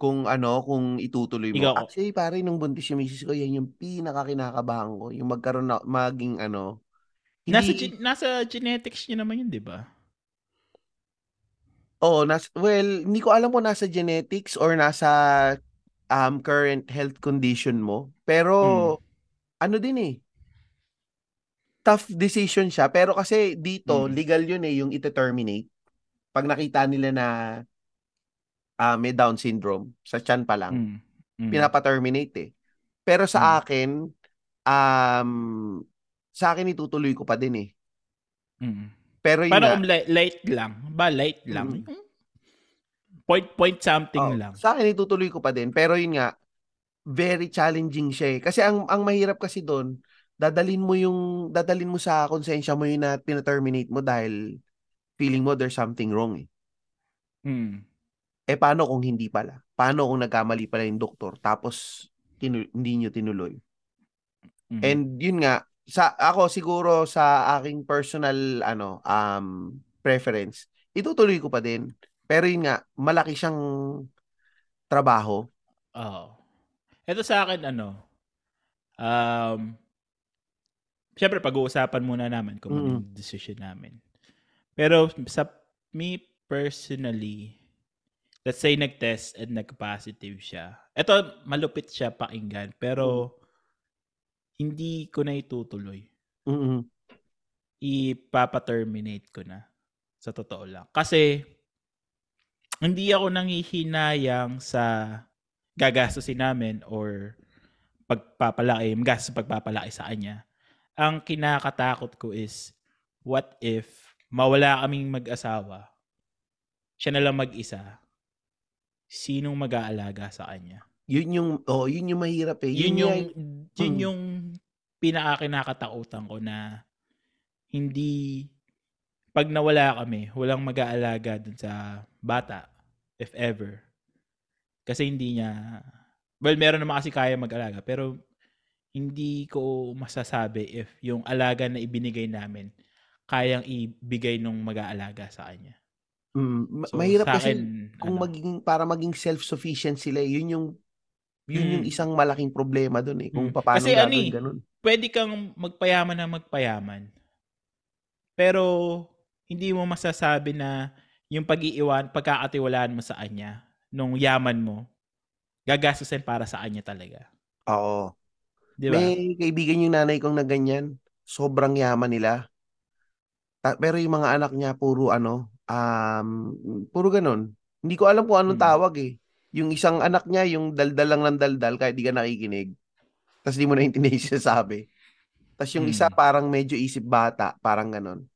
kung ano, kung itutuloy mo. Ikaw- Actually, pare, nung buntis yung misis ko, yan yung pinakakinakabahan ko. Yung magkaroon na, maging ano. Nasa, Hindi, gen- nasa genetics niya naman yun, di ba? Oo, nas, well, hindi ko alam kung nasa genetics or nasa um, current health condition mo. Pero, Hmm. ano din eh. Tough decision siya. Pero kasi dito, Hmm. legal yun eh, yung ite-terminate. Pag nakita nila na ah, may Down syndrome, sa chan pa lang, Mm. Mm. pinapa-terminate eh. Pero sa Hmm. akin, um, sa akin itutuloy ko pa din eh. Mm. Pero yun kung light, light lang? Ba, light lang? Mm. Point, point something oh, lang. sa akin itutuloy ko pa din. Pero yun nga, very challenging siya eh. Kasi ang, ang mahirap kasi doon, dadalin mo yung, dadalin mo sa konsensya mo yun na pina-terminate mo dahil feeling mo there's something wrong eh. Mm. Eh paano kung hindi pala? Paano kung nagkamali pala yung doktor tapos tinu- hindi nyo tinuloy? Mm. And yun nga, sa ako siguro sa aking personal ano um preference, itutuloy ko pa din. Pero yun nga, malaki siyang trabaho. Oo. Ito sa akin, ano, um, syempre, pag-uusapan muna namin kung ano Mm. yung decision namin. Pero sa me personally, let's say nag-test and nag-positive siya. Ito, malupit siya pakinggan, pero hindi ko na itutuloy. Mm-mm. Ipapa-terminate ko na. Sa totoo lang. Kasi, hindi ako nanghihinayang sa gagastusin namin or pagpapalaki, sa pagpapalaki sa kanya. Ang kinakatakot ko is, what if mawala kaming mag-asawa, siya na lang mag-isa, sinong mag-aalaga sa kanya? Yun yung, oh, yun yung mahirap eh. Yun, yung, yun Hmm. yung pinaka-kinakatakutan ko na hindi, pag nawala kami, walang mag-aalaga dun sa bata, if ever. Kasi hindi niya, well, meron naman kasi kaya mag-alaga, pero hindi ko masasabi if yung alaga na ibinigay namin, kayang ibigay nung mag-aalaga sa kanya. Mm, ma- So, mahirap kasi akin, kung ano, maging para maging self-sufficient sila, eh, yun yung yun yung Mm. isang malaking problema doon eh. Kung Mm. paano Kasi gagawin eh, ganun. pwede kang magpayaman na magpayaman. Pero hindi mo masasabi na yung pag-iiwan, pagkakatiwalaan mo sa kanya, nung yaman mo, gagastusin para sa kanya talaga. Oo. Di ba? May kaibigan yung nanay kong na ganyan. Sobrang yaman nila. Ta- pero yung mga anak niya puro ano, um, puro ganun. Hindi ko alam kung anong Mm. tawag eh. Yung isang anak niya, yung daldal lang ng daldal kahit di ka nakikinig. Tapos di mo naintindihan yung sinasabi. Tapos yung isa Mm. parang medyo isip bata, parang ganun.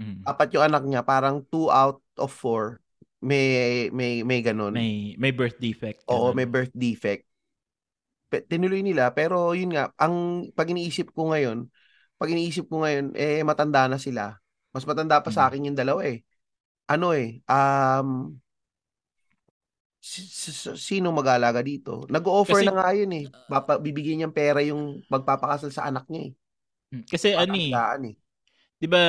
Mm. Apat yung anak niya, parang two out of four may may may ganun. May, may birth defect. Oo, ganun. may birth defect. Tinuloy nila, pero yun nga, ang pag iniisip ko ngayon, pag iniisip ko ngayon, eh matanda na sila. Mas matanda pa sa Mm. akin yung dalawa eh. Ano eh, um, si- si- sino mag-aalaga dito? Nag-offer Kasi- na nga yun eh. Papa, bibigyan niyang pera yung magpapakasal sa anak niya eh. Mm. Kasi ano eh, eh. di ba,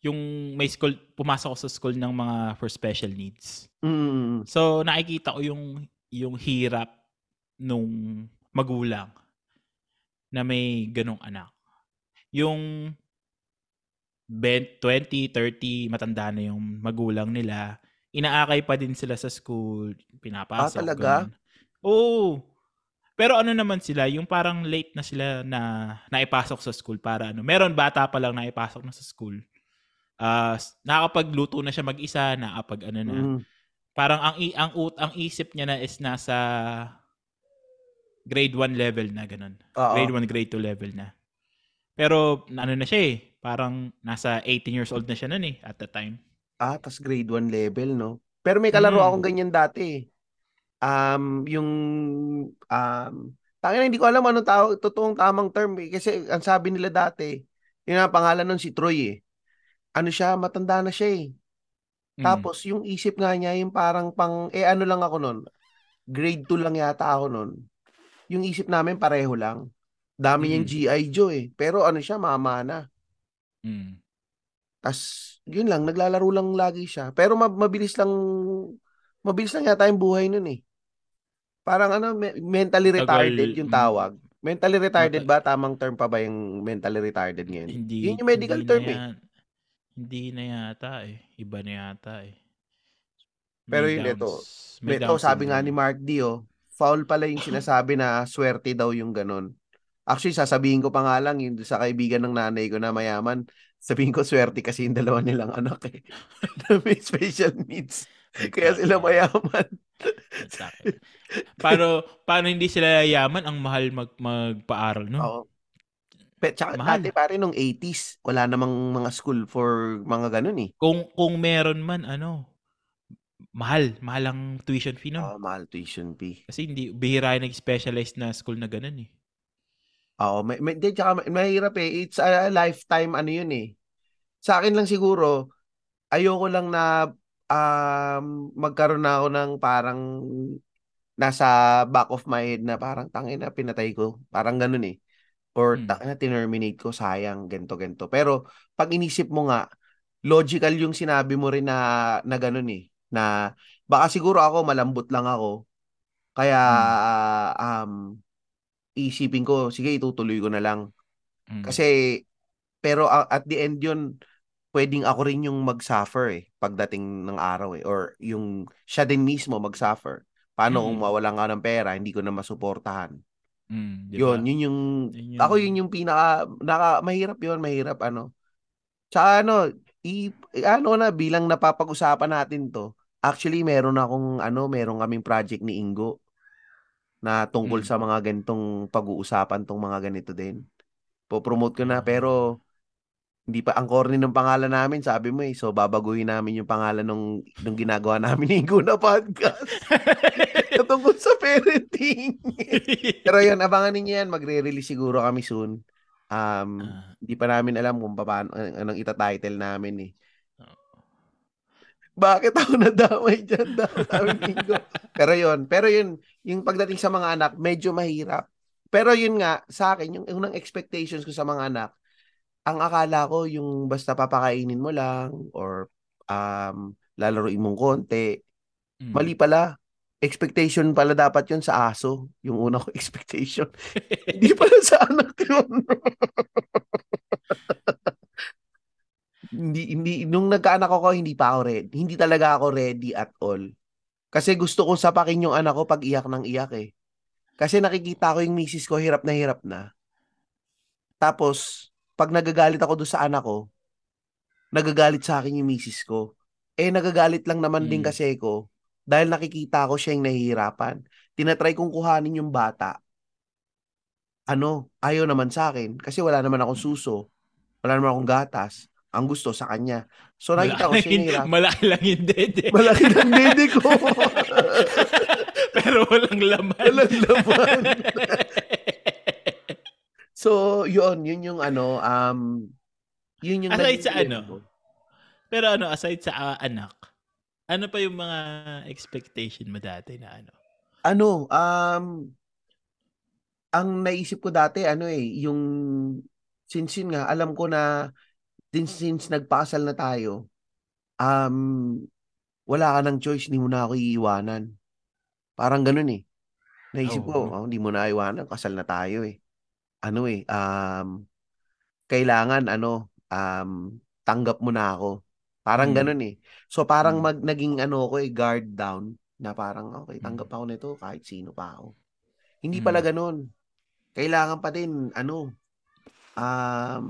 yung may school, pumasok ako sa school ng mga for special needs. Mm, So, nakikita ko yung, yung hirap nung magulang na may ganong anak. Yung 20, 20, 30, matanda na yung magulang nila, inaakay pa din sila sa school, pinapasok. Ah, talaga? ganun. Oo. Pero ano naman sila, yung parang late na sila na naipasok sa school para ano. Meron bata pa lang naipasok na sa school. Ah, s- nakakapagluto na siya mag-isa, nakapag ano na. mm. Parang ang ang ut ang isip niya na is nasa grade 1 level na ganun. Oo. Grade 1, grade 2 level na. Pero ano na siya eh, parang nasa 18 years old na siya nun eh at the time. Ah, tas grade 1 level, no? Pero may kalaro Mm. akong ganyan dati. eh. Um, yung um, tangina hindi ko alam anong tawag, totoong tamang term eh. Kasi ang sabi nila dati, yun ang pangalan nun si Troy eh. Ano siya, matanda na siya eh. Mm. Tapos yung isip nga niya, yung parang pang, eh ano lang ako nun, grade 2 lang yata ako nun. Yung isip namin pareho lang. Dami Mm. G.I. Joe eh. Pero ano siya, mama na. Mm. Tas, yun lang, naglalaro lang lagi siya. Pero ma- mabilis lang, mabilis lang yata yung buhay nun eh. Parang ano, me- mentally Tagal, retarded yung mm. tawag. Mentally retarded ba? Tamang term pa ba yung mentally retarded ngayon? Hindi Yun yung medical hindi term eh. Hindi na yata eh. Iba na yata eh. Pero May yun, ito. May Ito, Down sabi nga ni. Mark D, oh, foul pala yung sinasabi na swerte daw yung ganun. Actually, sasabihin ko pa nga lang yung sa kaibigan ng nanay ko na mayaman, sabihin ko swerte kasi yung dalawa nilang anak eh. na may special needs. Kaya sila mayaman. Paano, paano hindi sila yaman ang mahal mag, magpaaral no? Oo. Pe, tsaka Mahal. dati pare nung 80s, wala namang mga school for mga ganun eh. Kung kung meron man ano, mahal, mahal ang tuition fee nun. Oo, mahal tuition fee. Kasi hindi bihira yung nag-specialize na school na ganun eh. Oo, may, may, di, tsaka ma- mahirap eh. It's a lifetime ano yun eh. Sa akin lang siguro, ayoko lang na um, magkaroon na ako ng parang nasa back of my head na parang tangin na pinatay ko. Parang ganun eh. Or Hmm. tangin na tinerminate ko, sayang, gento gento Pero pag inisip mo nga, logical yung sinabi mo rin na, na ganun eh. Na baka siguro ako, malambot lang ako. Kaya um, isipin ko, sige itutuloy ko na lang. Mm. Kasi, pero uh, at the end yun, pwedeng ako rin yung mag-suffer eh, pagdating ng araw eh. Or yung siya din mismo mag-suffer. Paano kung Mm. mawalan ka ng pera, hindi ko na masuportahan. Mm, di Yun, yun yung, Yun yung- ako yun yung pinaka, naka, mahirap yun, mahirap ano. Tsaka ano, i, ano na, bilang napapag-usapan natin to, actually meron akong, ano, meron kaming project ni Ingo na tungkol Mm. sa mga ganitong pag-uusapan tong mga ganito din. Po-promote ko na, Ah. pero hindi pa ang corny ng pangalan namin, sabi mo eh. So babaguhin namin yung pangalan nung nung ginagawa namin ni Ingo na podcast. Tungkol sa parenting. Pero yun, abangan ninyo yan. Magre-release siguro kami soon. Um, Ah. hindi pa namin alam kung paano, anong ita-title namin eh. Bakit ako nadamay dyan daw? Sabi ni Ingo. Pero yun, pero yun, yung pagdating sa mga anak, medyo mahirap. Pero yun nga, sa akin, yung unang expectations ko sa mga anak, ang akala ko yung basta papakainin mo lang or um, lalaruin mong konti. Mm. Mali pala. Expectation pala dapat yun sa aso. Yung una ko expectation. Hindi pala sa anak yun. hindi, hindi, nung nagkaanak ako, hindi pa ako ready. Hindi talaga ako ready at all. Kasi gusto kong sapakin yung anak ko pag iyak ng iyak eh. Kasi nakikita ko yung misis ko, hirap na hirap na. Tapos, pag nagagalit ako doon sa anak ko, nagagalit sa akin yung misis ko. Eh, nagagalit lang naman din Mm. kasi ko dahil nakikita ko siya yung nahihirapan. Tinatry kong kuhanin yung bata. Ano, ayaw naman sa akin kasi wala naman akong suso. Wala naman akong gatas. Ang gusto sa kanya. So, nakita ko nahihirapan. Malaki lang yung dede. Malaki ng dede ko. Pero walang laman. Walang laman. so, yun. Yun yung ano, um, yun yung Aside sa ano? Pero ano, aside sa ah, anak, ano pa yung mga expectation mo dati na ano? ano, um, ang naisip ko dati, ano eh, yung, since yun nga, alam ko na, din since nagpakasal na tayo, um, wala ka ng choice, hindi mo na ako iiwanan. Parang ganun eh. Naisip ko, Oo. oh, hindi mo na iwanan, kasal na tayo eh. Ano eh, um, kailangan, ano, um, tanggap mo na ako. Parang Mm. ganun eh. So parang Mm. mag, naging ano ko eh, guard down, na parang, okay, Mm. tanggap ako nito kahit sino pa ako. Hindi Mm. pala ganun. Kailangan pa din, ano, um,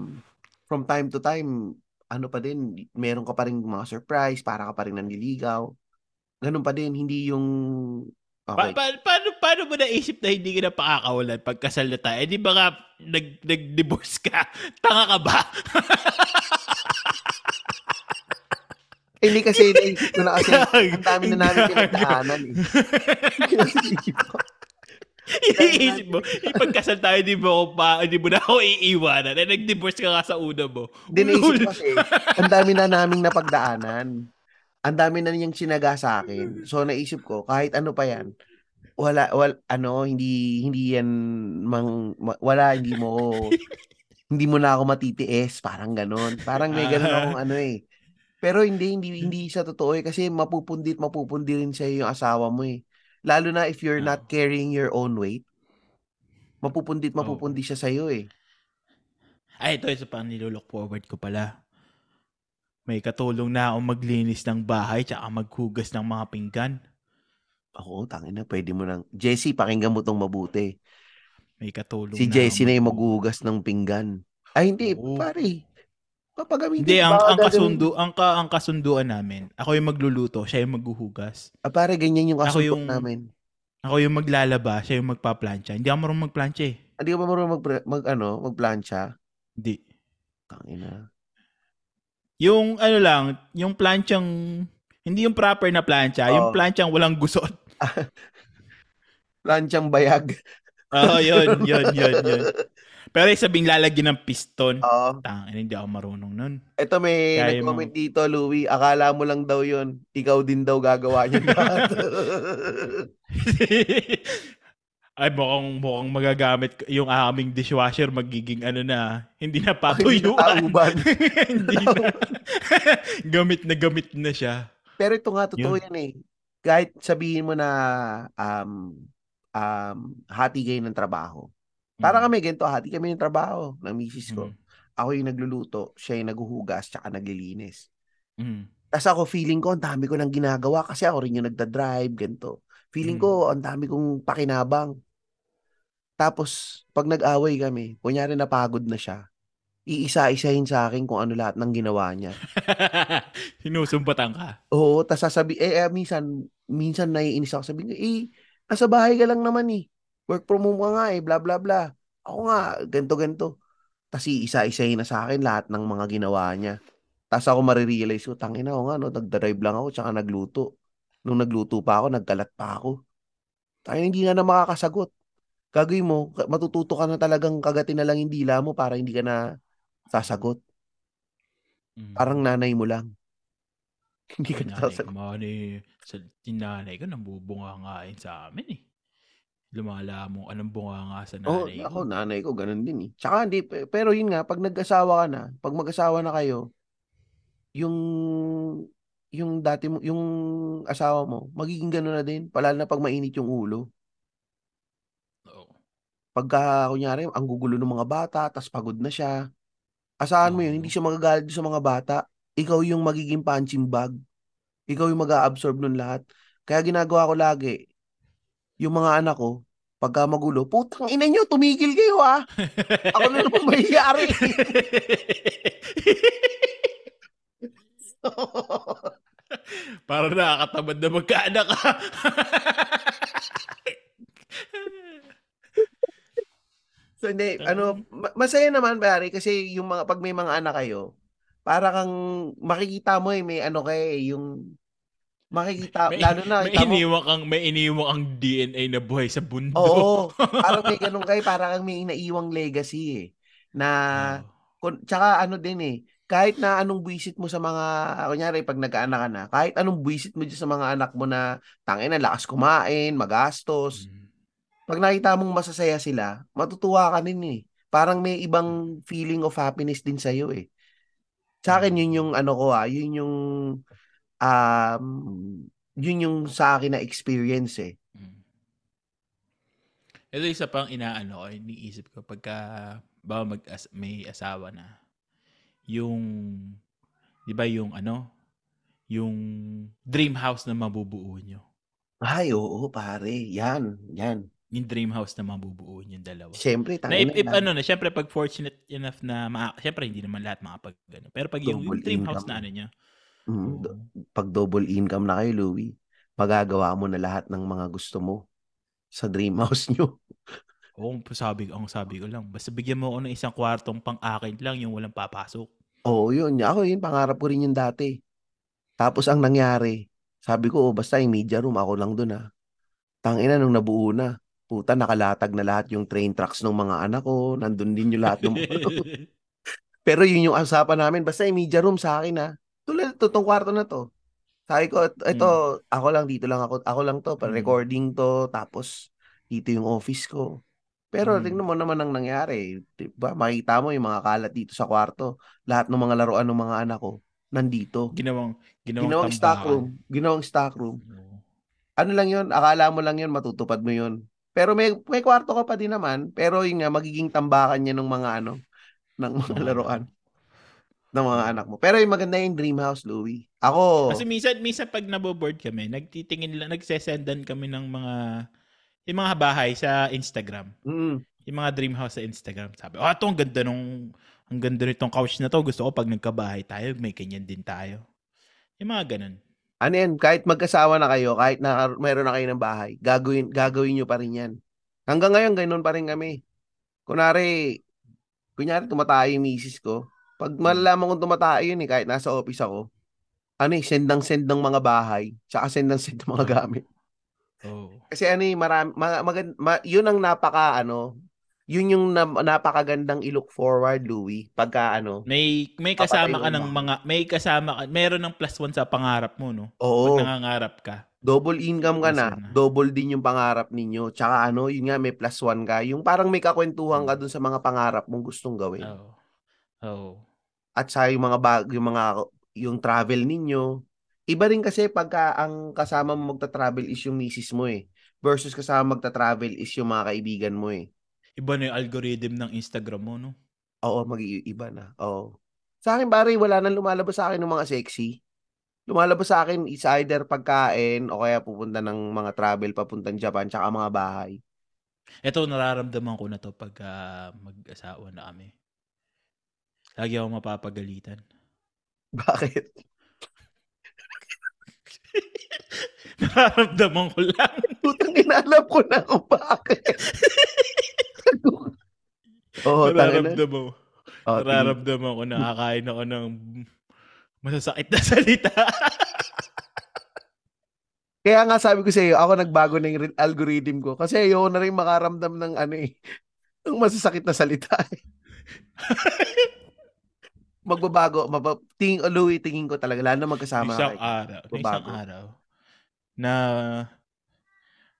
from time to time, ano pa din, meron ka pa rin mga surprise, para ka pa rin nanliligaw. Ganun pa din, hindi yung, Pa- okay, pa- paano, paano mo naisip na hindi ka na pakakawalan pagkasal na tayo? Eh, di ba nga nag, nag-divorce ka? Tanga ka ba? hindi kasi, naisip ko na kasi, ang dami na namin pinagdaanan eh. Iniisip mo, ipagkasal tayo, di mo ako pa, hindi mo na ako iiwanan. Eh, nag-divorce ka nga sa una mo. Hindi naisip kasi, ang dami na naming napagdaanan. Ang dami na niyang sinaga sa akin. So naisip ko, kahit ano pa yan, wala, wala ano, hindi, hindi yan, mang, ma- wala, hindi mo, hindi mo na ako matitiis. Parang ganon. Parang may ganon Ah. akong ano eh. Pero hindi, hindi, hindi sa totoo eh. Kasi mapupundit, mapupundi rin sa'yo yung asawa mo eh. Lalo na if you're not carrying your own weight, mapupundit, mapupundi siya sa'yo eh. Ay, ito, isa pang nilook forward ko pala. May katulong na akong maglinis ng bahay tsaka maghugas ng mga pinggan. Oo, tangin na, pwede mo nang. Jessie, pakinggan mo tong mabuti. May katulong Si na Jessie na akong yung maghu- maghuhugas ng pinggan. Ay, hindi, Oo. pare. Papagamitin. Hindi, ang, ang, kasundo, ang, ka, ang kasunduan namin, ako yung magluluto, siya yung maghuhugas. Ah, pare, ganyan yung kasundo yung- namin. Ako yung maglalaba, siya yung magpa-plancha. Hindi ako marunong magplancha eh. Hindi ka ba marunong mag, mag, ano, magplancha? Hindi. Tangina. Yung ano lang, yung planchang, hindi yung proper na plancha, yung Oo. planchang walang gusot. Planchang bayag. Oo, yun, yun, yun, yun. Pero sabing lalagyan ng piston, Oo. tangin, hindi ako marunong nun. Ito may Kaya nag-comment dito, Louie. Akala mo lang daw yun. Ikaw din daw gagawa niya lahat. Ay, mukhang, mukhang magagamit yung aming dishwasher magiging ano na, hindi na patuyuan. hindi na. gamit na gamit na siya. Pero ito nga, totoo Yun. yan eh. Kahit sabihin mo na um, um, hati kayo ng trabaho. Para Mm. kami ganito, hati kami ng trabaho ng misis ko. Mm. ako yung nagluluto, siya yung naghuhugas, tsaka naglilinis. Mm. Tapos ako, feeling ko, ang dami ko nang ginagawa kasi ako rin yung nagda-drive, ganito. Feeling Mm. ko, ang dami kong pakinabang. Tapos, pag nag-away kami, kunyari napagod na siya, iisa-isahin sa akin kung ano lahat ng ginawa niya. Sinusumpatan ka. Oo, tas sasabi, eh, eh, minsan, minsan naiinis ako, sabi ko, eh, nasa bahay ka lang naman eh. Work from home ka nga eh, bla bla bla. Ako nga, ganto ganto. Tas iisa-isahin na sa akin lahat ng mga ginawa niya. Tas ako marirealize ko, tangina ko nga, no, nagdrive lang ako, tsaka nagluto. Nung nagluto pa ako, nagkalat pa ako. Tayo hindi nga na makakasagot. Gagawin mo, matututo ka na talagang kagatin na lang yung dila mo para hindi ka na sasagot. Mm. Parang nanay mo lang. Hindi ka nanay sasagot. mani, sa yung nanay ko, nambubunga ngain sa amin eh. Lumala mo, anong bunga nga sa Oo, nanay ako, ko. nanay ko, ganun din eh. Tsaka hindi, pe- pero yun nga, pag nag-asawa ka na, pag mag-asawa na kayo, yung, yung dati mo, yung asawa mo, magiging ganun na din, palalo na pag mainit yung ulo. Oo. Pagka, kunyari, ang gugulo ng mga bata, tas pagod na siya, asahan mo yun, Oo. hindi siya magagalit sa mga bata, ikaw yung magiging punching bag. Ikaw yung mag-a-absorb nun lahat. Kaya ginagawa ko lagi, yung mga anak ko, pagka magulo, putang ina nyo, tumigil kayo ah. Ako na naman mahiyari. Para nakakatamad na magkaanak ka. so hindi, ano, ma- masaya naman pare kasi yung mga pag may mga anak kayo, para kang makikita mo eh may ano kay yung makikita may, lalo na may iniwan kang may iniwan kang DNA na buhay sa bundok. Oo, parang may ganun kay para kang may naiwang legacy eh na kun, tsaka ano din eh kahit na anong buwisit mo sa mga kunyari pag nagkaanak ka na kahit anong buwisit mo sa mga anak mo na tangin na lakas kumain magastos Mm. pag nakita mong masasaya sila, matutuwa ka din eh. Parang may ibang feeling of happiness din sa'yo eh. Sa akin, yun yung ano ko ah, yun yung, um, yun yung sa akin na experience eh. Mm. Ito isa pang inaano ko, iniisip ko pagka ba mag may asawa na. Yung 'di ba yung ano, yung dream house na mabubuo nyo. Ay, oo, pare. Yan, yan. Yung dream house na mabubuo yung dalawa. Siyempre, Na tangin if, if ano na, syempre pag fortunate enough na, ma- syempre hindi naman lahat makapag ano. Pero pag yung, yung dream house na ano niya, Mm, do- pag double income na kayo, Louie, magagawa mo na lahat ng mga gusto mo sa dream house nyo. Oo, sabi, ang sabi ko lang, basta bigyan mo ako ng isang kwartong pang-akin lang yung walang papasok. Oo, yun. Ako yun, pangarap ko rin yun dati. Tapos ang nangyari, sabi ko, oh, basta yung media room, ako lang dun ah. Tangina nung nabuo na. Puta, nakalatag na lahat yung train tracks ng mga anak ko. Nandun din yung lahat ng. Pero yun yung usapan namin. Basta yung media room sa akin ah. Ito, tong kwarto na to. Sabi ko, ito, ito, ako lang, dito lang ako. Ako lang to, para Mm. recording to. Tapos, dito yung office ko. Pero Mm. tingnan mo naman ang nangyari. Diba? Makita mo yung mga kalat dito sa kwarto. Lahat ng mga laruan ng mga anak ko, nandito. ginawang, ginawang, Ginawang stock room. Ginawang stock room. Oo. Ano lang yun, akala mo lang yun, matutupad mo yun. Pero may, may kwarto ka pa din naman. Pero yun nga, magiging tambakan niya ng mga ano, ng mga laruan. Ng mga anak mo. Pero yung maganda yung dream house, Louie. Ako, Kasi minsan, minsan pag naboboard kami, nagtitingin lang, nagsesendan kami ng mga, yung mga bahay sa Instagram. mm, Yung mga dream house sa Instagram. Sabi, oh, ito ang ganda nung, ang ganda nitong couch na to. Gusto ko pag nagkabahay tayo, may ganyan din tayo. Yung mga ganun. ano yan, kahit magkasawa na kayo, kahit na mayroon na kayo ng bahay, gagawin, gagawin nyo pa rin yan. Hanggang ngayon, ganun pa rin kami. Kunwari, kunyari tumatayo yung misis ko, pag malalaman kong tumatayo yun eh, kahit nasa office ako, ano eh, sendang-send ng mga bahay, tsaka sendang-send ng mga gamit. Oh. Kasi ano eh, marami, ma, magand, ma, yun ang napaka, ano, yun yung na, napakagandang i-look forward, Louie, pagka ano, May, may kasama ka ng mga, may kasama ka, meron ng plus one sa pangarap mo, no? oo, Pag nangangarap ka. double income ka na, na. double din yung pangarap ninyo, tsaka ano, yun nga, may plus one ka, yung parang may kakwentuhan ka dun sa mga pangarap mong gustong gawin. Oo. Oh. At sa yung mga bag, yung mga, yung travel ninyo, iba rin kasi pagka ang kasama mo magta-travel is yung misis mo eh, versus kasama magta-travel is yung mga kaibigan mo eh. Iba na yung algorithm ng Instagram mo, no? Oo, mag-iiba na. Oo. Sa akin, pare, wala nang lumalabas sa akin ng mga sexy. Lumalabas sa akin is either pagkain o kaya pupunta ng mga travel papuntang Japan tsaka mga bahay. Ito, nararamdaman ko na to pag uh, mag-asawa na kami. Lagi ako mapapagalitan. Bakit? nararamdaman ko lang. Putang inalam ko na kung bakit. Oo, oh, nararamdaman mo. Oh, nararamdaman ko nakakain ako ng masasakit na salita. Kaya nga sabi ko sa iyo, ako nagbago na yung algorithm ko. Kasi ayoko na rin makaramdam ng ano eh, ng masasakit na salita eh. Magbabago. Mabab- tingin, oh, Louie, tingin ko talaga. Lalo magkasama isang kayo. araw. Isang araw. Na,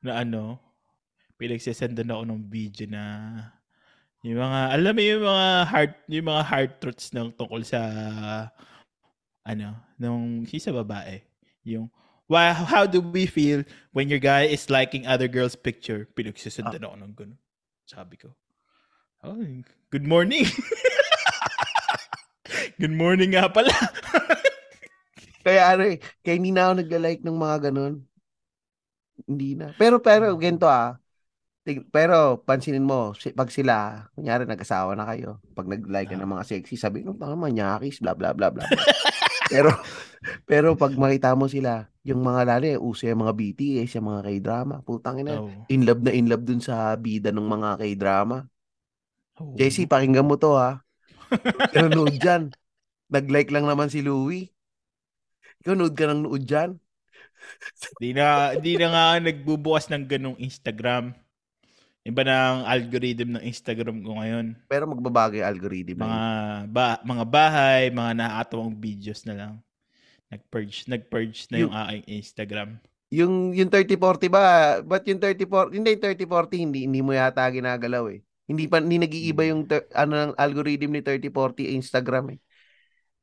na ano, pinagsisendan ako ng video na yung mga, alam mo yung mga heart, yung mga heart truths ng tungkol sa ano, nung si sa babae. Yung, why, how do we feel when your guy is liking other girls' picture? Pinagsisundan ah. ako ng gano'n. Sabi ko, oh, good morning. good morning nga pala. kaya ano eh, kaya hindi na ako nagla-like ng mga ganun. Hindi na. Pero, pero, hmm. ganito ah, pero pansinin mo, pag sila, kunyari nag-asawa na kayo, pag nag-like ka ng mga sexy, sabi mo, tanga manyakis, bla bla bla bla. pero pero pag makita mo sila, yung mga lalo, uso yung mga BTS, yung mga K-drama, putang ina, oh. in love na in love dun sa bida ng mga K-drama. Oh. JC, pakinggan mo to ha. Nanonood dyan. Nag-like lang naman si Louie. Ikaw, nood ka ng nood dyan. di na, di na nga nagbubukas ng ganong Instagram. Iba na ang algorithm ng Instagram ko ngayon. Pero magbabago yung algorithm. Mga, ba, mga bahay, mga nakakatawang videos na lang. Nag-purge, nag-purge na yung, yung aking Instagram. Yung yung 3040 ba? But yung 3040, hindi 3040 hindi hindi mo yata ginagalaw eh. Hindi pa hindi nag-iiba hmm. yung ter, ano ng algorithm ni 3040 Instagram eh.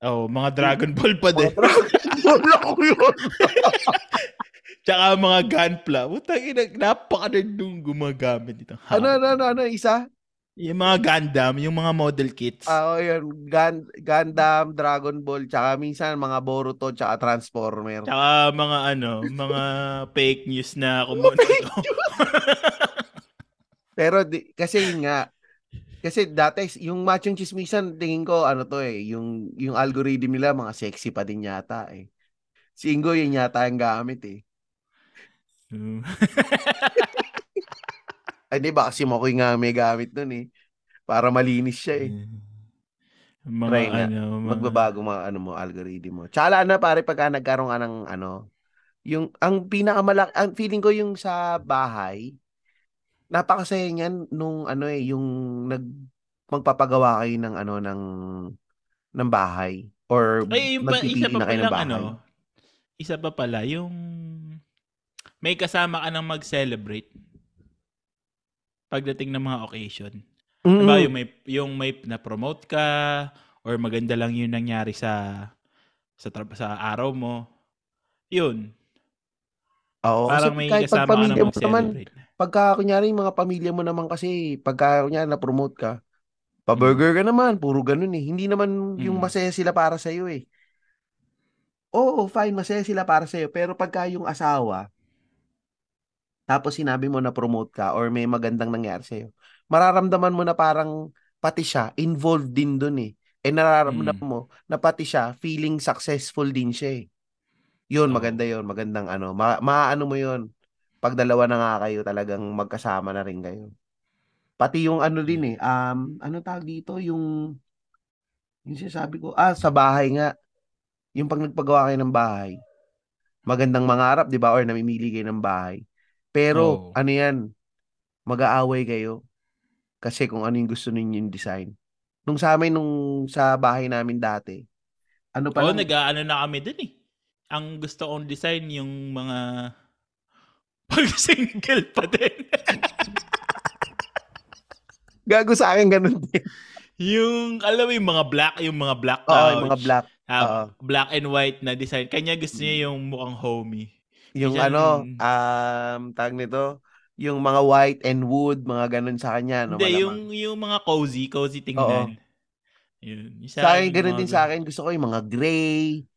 Oh, mga Dragon Ball pa din. Ball ako yun. Tsaka mga gunpla. Putang ina, napaka-nerd nung gumagamit dito. Ano, ano, ano, ano, isa? Yung mga Gundam, yung mga model kits. Ah, oh, yun. Gun, Gundam, Dragon Ball, tsaka minsan mga Boruto, tsaka Transformer. Tsaka mga ano, mga fake news na kumuno. Pero di, kasi yun nga, kasi dati yung machong chismisan tingin ko ano to eh, yung yung algorithm nila mga sexy pa din yata eh. Si Ingo yun yata ang gamit eh. Mm. Ay, di ba? Kasi Mokoy nga may gamit nun eh. Para malinis siya eh. Mm. Mga Try ano, mga... magbabago mga ano mo, algorithm mo. Tsaka na pare pagka nagkaroon ka ng ano, yung ang pinakamalaki, ang feeling ko yung sa bahay, napakasaya niyan nung ano eh, yung nag magpapagawa kayo ng ano ng ng bahay or Ay, yung pa, isa pa na kayo ng bahay. Ano, isa pa pala yung may kasama ka nang mag-celebrate pagdating ng mga occasion. Mm. Diba, yung may, yung may na-promote ka or maganda lang yung nangyari sa sa, sa araw mo. Yun. Oo, Parang may kahit kasama pag pamilya mo naman, pagka kunyari yung mga pamilya mo naman kasi, pagka kunyari na-promote ka, pa-burger ka naman, puro ganun eh. Hindi naman yung mm. masaya sila para sa iyo eh. Oo, fine, masaya sila para sa iyo. Pero pagka yung asawa, tapos sinabi mo na promote ka or may magandang nangyari sa'yo, mararamdaman mo na parang pati siya involved din dun eh. Eh nararamdaman mm. mo na pati siya feeling successful din siya eh. Yun, oh. maganda yun. Magandang ano. Ma maano mo yun. Pag dalawa na nga kayo, talagang magkasama na rin kayo. Pati yung ano din eh. Um, ano tawag dito? Yung, yung sinasabi ko, ah, sa bahay nga. Yung pag nagpagawa kayo ng bahay, magandang mangarap, di ba? Or namimili kayo ng bahay pero oh. ano yan, mag-aaway kayo. Kasi kung ano yung gusto ninyo yung design. Nung sa amin, nung sa bahay namin dati, ano pa oh, lang... nag-ano na kami dun eh. Ang gusto kong design yung mga pag single pa din. Gago sa akin ganun din. yung, alam mo yung mga black, yung mga black couch. Oo, yung mga black. Uh, black and white na design. Kanya gusto niya yung mukhang homie. Yung Diyan, ano, um, tag nito, yung mga white and wood, mga ganun sa kanya. No, Hindi, yung, yung mga cozy, cozy tingnan. Oo. Yun. Yung Sa akin, ganun din sa akin. Gusto ko yung mga gray,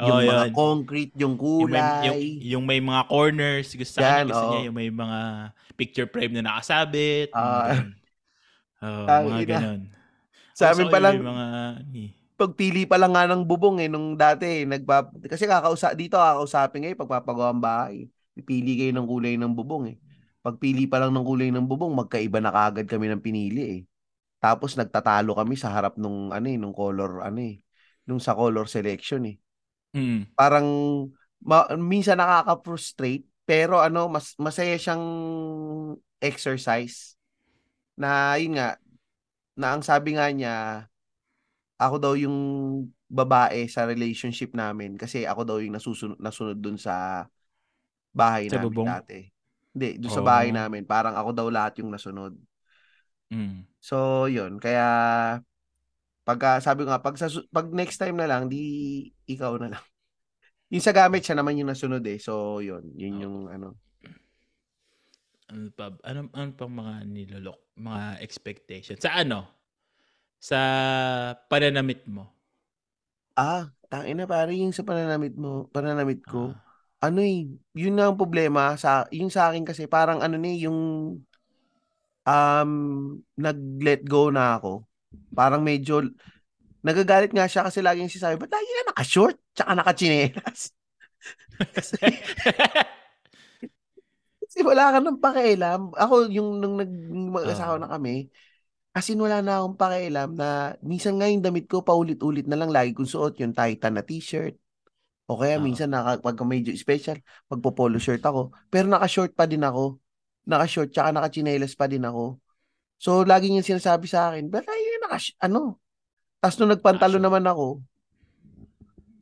yung Oo, mga yun. concrete, yung Yung may, kulay. yung, yung may mga corners. Gusto, sa Yan, gusto oo. niya yung may mga picture frame na nakasabit. Oo, Tangina. mga ganun. Sa amin pa lang, yung mga... eh. pagpili pa lang nga ng bubong eh, nung dati, nagpa, kasi kakausa, dito kakausapin ngayon, pagpapagawa ang bahay. Pipili kayo ng kulay ng bubong eh. Pagpili pa lang ng kulay ng bubong, magkaiba na kagad kami ng pinili eh. Tapos nagtatalo kami sa harap nung ano eh, nung color ano eh, nung sa color selection eh. Mm. Parang ma- minsan nakaka-frustrate pero ano mas masaya siyang exercise na yun nga na ang sabi nga niya ako daw yung babae sa relationship namin kasi ako daw yung nasusunod nasunod dun sa bahay Sa namin bubong? dati. Hindi, dun sa bahay Oh. namin. Parang ako daw lahat yung nasunod. Mm. So, yun. Kaya, pagka, sabi ko nga, pag, sa, pag next time na lang, di ikaw na lang. Yung sa gamit, siya naman yung nasunod eh. So, yun. Yun yung ano. Ano pa? Ano, ano pang mga nilolok? Mga expectations? Sa ano? Sa pananamit mo? Ah, tangin na pare, yung sa pananamit mo, pananamit ko. Ah. Ano eh, yun na ang problema. Sa, yung sa akin kasi, parang ano ni, yung um, nag-let go na ako. Parang medyo, nagagalit nga siya kasi laging sinasabi, ba't lagi ka naka-short, tsaka naka-chinelas? kasi, Kasi wala ka nang pakialam. Ako, yung nung nag mag-asawa Ah. na kami, kasi wala na akong pakialam na minsan nga yung damit ko paulit-ulit na lang lagi kong suot yung Titan na t-shirt. O kaya Oo. minsan naka, pagka medyo special, magpo-polo shirt ako. Pero naka-short pa din ako. Naka-short tsaka naka-chinelas pa din ako. So, lagi yung sinasabi sa akin, ba't tayo naka, ano? Tapos nung nagpantalon Naka-short. naman ako,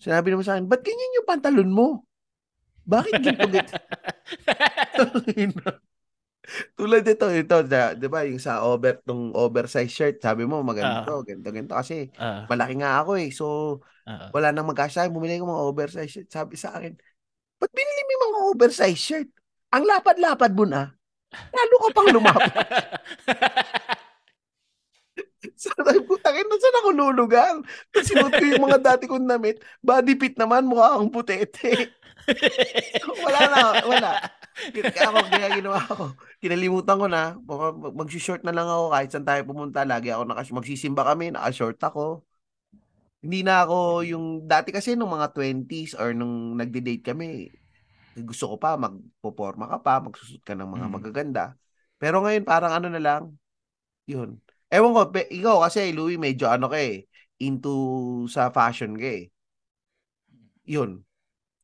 sinabi naman sa akin, ba't ganyan yung pantalon mo? Bakit ganito? ganito? Tulad ito, ito, di ba, yung sa over, tong oversized shirt, sabi mo, maganda to, ganito, ganito. Kasi, Ah, malaki nga ako eh. So, ah. wala nang magkasya. Bumili ko mga oversized shirt. Sabi sa akin, ba't binili mo mga oversized shirt? Ang lapad-lapad mo na. Lalo ka pang lumapad. Sabi ko, tangin na saan ako lulugar? Sinuot ko yung mga dati kong damit. Body fit naman, mukha akong putete. wala na, wala. Kaya ako, kaya ginawa ko. Kinalimutan ko na. Mag-short na lang ako kahit saan tayo pumunta. Lagi ako naka magsisimba kami, naka-short ako. Hindi na ako yung dati kasi nung mga 20s or nung nagde-date kami, gusto ko pa magpoporma ka pa, magsusot ka ng mga Mm. magaganda. Pero ngayon parang ano na lang, yun. Ewan ko, pe, ikaw kasi Louie medyo ano ka eh, into sa fashion ka eh. Yun.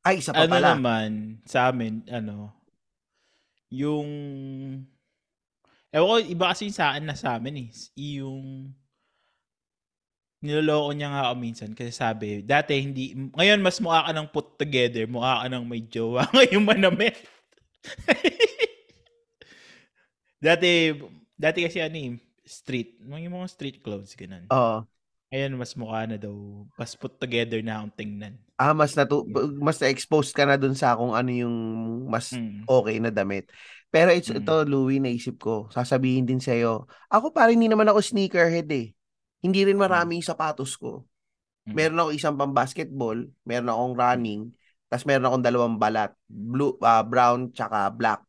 Ay, isa pa ano pala. naman, sa amin, ano, yung, ewan ko, iba kasi sa akin na sa amin eh, yung, niloloko niya nga ako minsan kasi sabi, dati hindi, ngayon mas mukha ka ng put together, mukha ka ng may jowa, ngayon manamit. dati, dati kasi ano eh, street, yung mga street clothes, ganun. Oo. Ngayon mas mukha na daw, mas put together na akong tingnan. Ah, mas natu mas na-expose ka na dun sa kung ano yung mas Mm. okay na damit. Pero it's, Mm. ito, Louie, naisip ko, sasabihin din sa'yo, ako parang hindi naman ako sneakerhead eh. Hindi rin marami yung sapatos ko. Mm. Meron ako isang pang basketball, meron akong running, tapos meron akong dalawang balat, blue, ah, brown, tsaka black.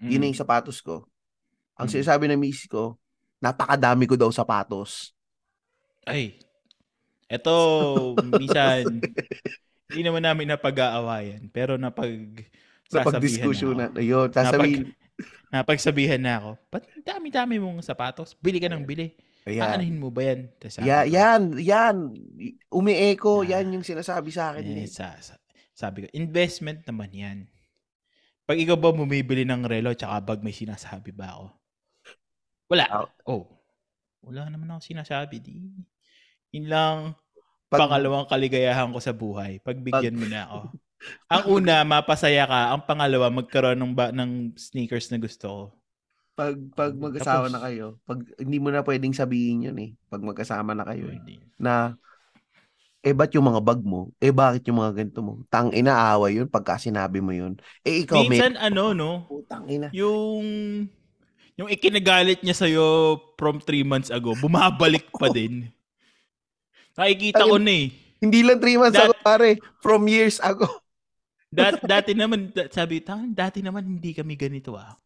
Yun na Mm. yung sapatos ko. Ang Mm. sinasabi ng miss ko, napakadami ko daw sapatos. Ay, eto, minsan, hindi naman namin napag-aawayan, pero napag Napag-discussion na. Ayun, sasabihin. Napagsabihan na ako, ba't dami-dami mong sapatos? Bili ka ng bili. Ayan. Aanahin mo ba yan? Ko, yan, yan. Umi-echo, Ah. yan yung sinasabi sa akin. eh, Eh. sa, sa- sabi ko, investment naman yan. Pag ikaw ba bumibili ng relo tsaka bag, may sinasabi ba ako? Wala. Ah. Oh. Wala naman ako sinasabi. Di. Yun lang, Pag- pangalawang kaligayahan ko sa buhay. Pagbigyan mo na ako. Ang una, mapasaya ka. Ang pangalawa, magkaroon ng, ba, ng sneakers na gusto ko. Pag, pag mag-asawa Tapos- na kayo, pag hindi mo na pwedeng sabihin yun eh. Pag magkasama na kayo eh. Na, eh ba't yung mga bag mo? Eh bakit yung mga ganito mo? Tang inaaway yun pagka sinabi mo yun. Eh ikaw Minsan, may... ano, no? Putang ina. Yung yung ikinagalit niya sa'yo from three months ago, bumabalik pa din. Nakikita ko na eh. Hindi lang 3 months Dat- ago, pare. From years ago. Dat, dati naman, da- sabi, "Tang, dati naman hindi kami ganito ah.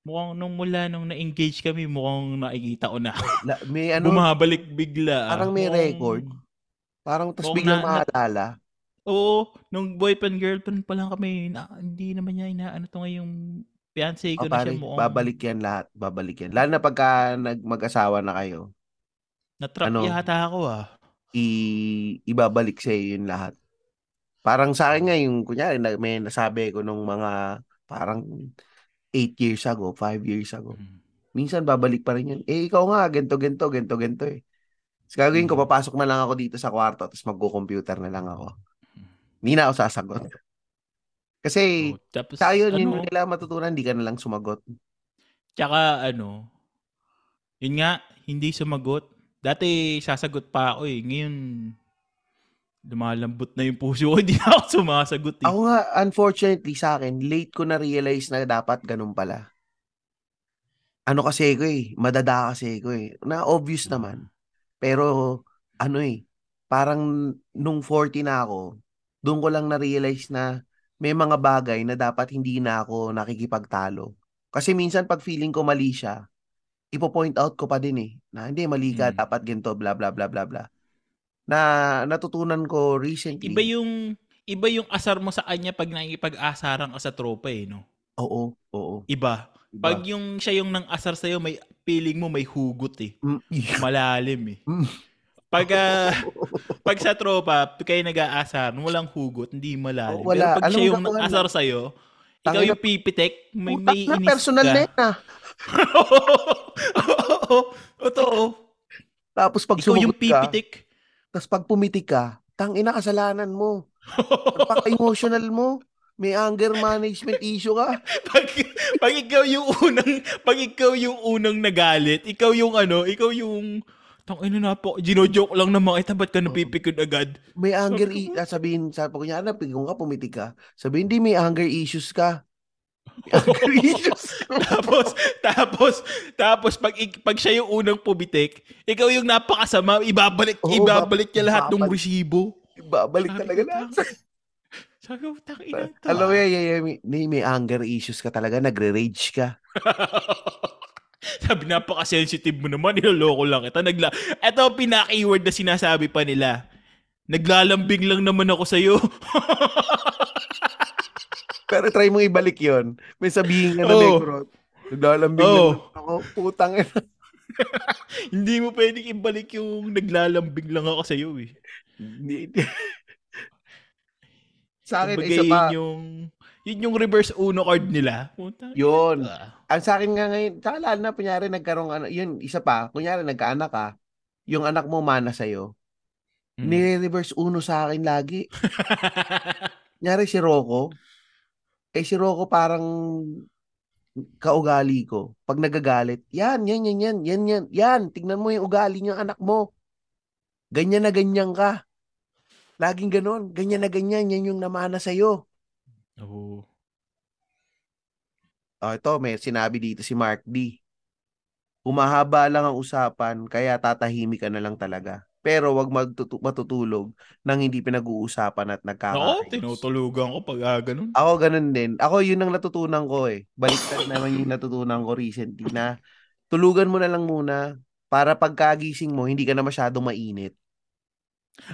Mukhang nung mula nung na-engage kami, mukhang nakikita ko na. La- may ano, Bumabalik bigla. Parang may Mukhang- record. parang mukhang biglang na- maalala. Oo, nung boyfriend girlfriend pa lang kami, na, hindi naman niya inaano to ngayong fiancé ko O na pare, siya mukhang babalik yan lahat. Babalik yan. Lalo na pagka nag mag-asawa na kayo, na-trap ano, yata ako ah. i- ibabalik sa yun lahat. Parang sa akin nga, yung kunyari, may nasabi ko nung mga parang 8 years ago, 5 years ago. Mm. Minsan babalik pa rin yun. Eh, ikaw nga, gento, gento, gento, gento eh. Tapos gagawin ko, Mm. papasok na lang ako dito sa kwarto, tapos magko-computer na lang ako. Hindi na ako sasagot. Kasi, Oh, tapos, sa yun, yun ano, nila matutunan, hindi ka na lang sumagot. Tsaka ano, yun nga, hindi sumagot. Dati sasagot pa ako eh. Ngayon, lumalambot na yung puso ko. Hindi na ako sumasagot eh. Ako nga, unfortunately sa akin, late ko na-realize na dapat ganun pala. Ano kasi ko eh, madada kasi ko eh. Na obvious naman. Pero, ano eh, parang nung 40 na ako, doon ko lang na-realize na may mga bagay na dapat hindi na ako nakikipagtalo. Kasi minsan pag feeling ko mali siya, ipo-point out ko pa din eh, na hindi, mali ka, Mm. dapat ganito, bla bla bla bla bla. Na natutunan ko recently. Iba yung, iba yung asar mo sa kanya pag nakikipag-asaran ka sa tropa eh, no? Oo, oo. Iba. Iba. Pag yung siya yung nang asar sa'yo, may feeling mo may hugot eh. Mm, Malalim eh. Mm. Pag, ah, pag sa tropa, kayo nag-aasar, walang hugot, hindi malalim. Oh, wala. Pero pag Alam siya yung na ano? asar sa'yo, ikaw yung pipitek, may, Putak may na, inis personal ka. na yun ah. Oo, totoo. Tapos pag Ikaw yung sumagot ka. Tapos pag pumitik ka, tang ina kasalanan mo. Napaka-emotional mo. May anger management issue ka. pag, pag ikaw yung unang, pag ikaw yung unang nagalit, ikaw yung ano, ikaw yung, tang ina na po, gino-joke lang naman kita, ba't ka napipikon agad? May anger, Sabi ko, i- ah, sabihin, sa kunyari na, pigong ka, pumitik ka. Sabihin, hindi, may anger issues ka. tapos, tapos, tapos, pag, pag siya yung unang pumitik, ikaw yung napakasama, ibabalik, Oo, ibabalik niya lahat ng resibo. Babalik Sabi talaga na. Sabi ko, tang ina to. Alam mo ah." yan, yan, yan, may, may anger issues ka talaga, nagre-rage ka. Sabi, napaka-sensitive mo naman, niloloko lang kita. Nagla Ito pinaka-keyword na sinasabi pa nila. Naglalambing lang naman ako sa'yo. Pero try mong ibalik yon May sabihin ka na Oo. Necrot. Naglalambing Oo. lang ako. Putang ina. Hindi mo pwedeng ibalik yung naglalambing lang ako sa'yo eh. Hindi. Sa akin, Kumbaga, isa pa. yung, yun yung reverse uno card nila. Puta, Yun. ah. Ang sa akin nga ngayon, lalo na, kunyari, nagkaroon, ano, yun, isa pa, kunyari, nagkaanak ka, yung anak mo mana sa'yo, Hmm. nire-reverse uno sa akin lagi. Kunyari, si Rocco, eh, si Rocco parang kaugali ko. Pag nagagalit, yan, yan, yan, yan, yan, yan, yan, tignan mo yung ugali ng anak mo. Ganyan na ganyan ka. Laging ganon, ganyan na ganyan, yan yung namana sa'yo. Oo. Oh, ito, may sinabi dito si Mark D. Humahaba lang ang usapan, kaya tatahimik ka na lang talaga. Pero wag magtutu- matutulog nang hindi pinag-uusapan at nagkakaayos. tinutulugan ko pag ah, ganun. Ako ganun din. Ako yun ang natutunan ko eh. Baliktad naman yung natutunan ko recently na tulugan mo na lang muna para pagkagising mo, hindi ka na masyadong mainit.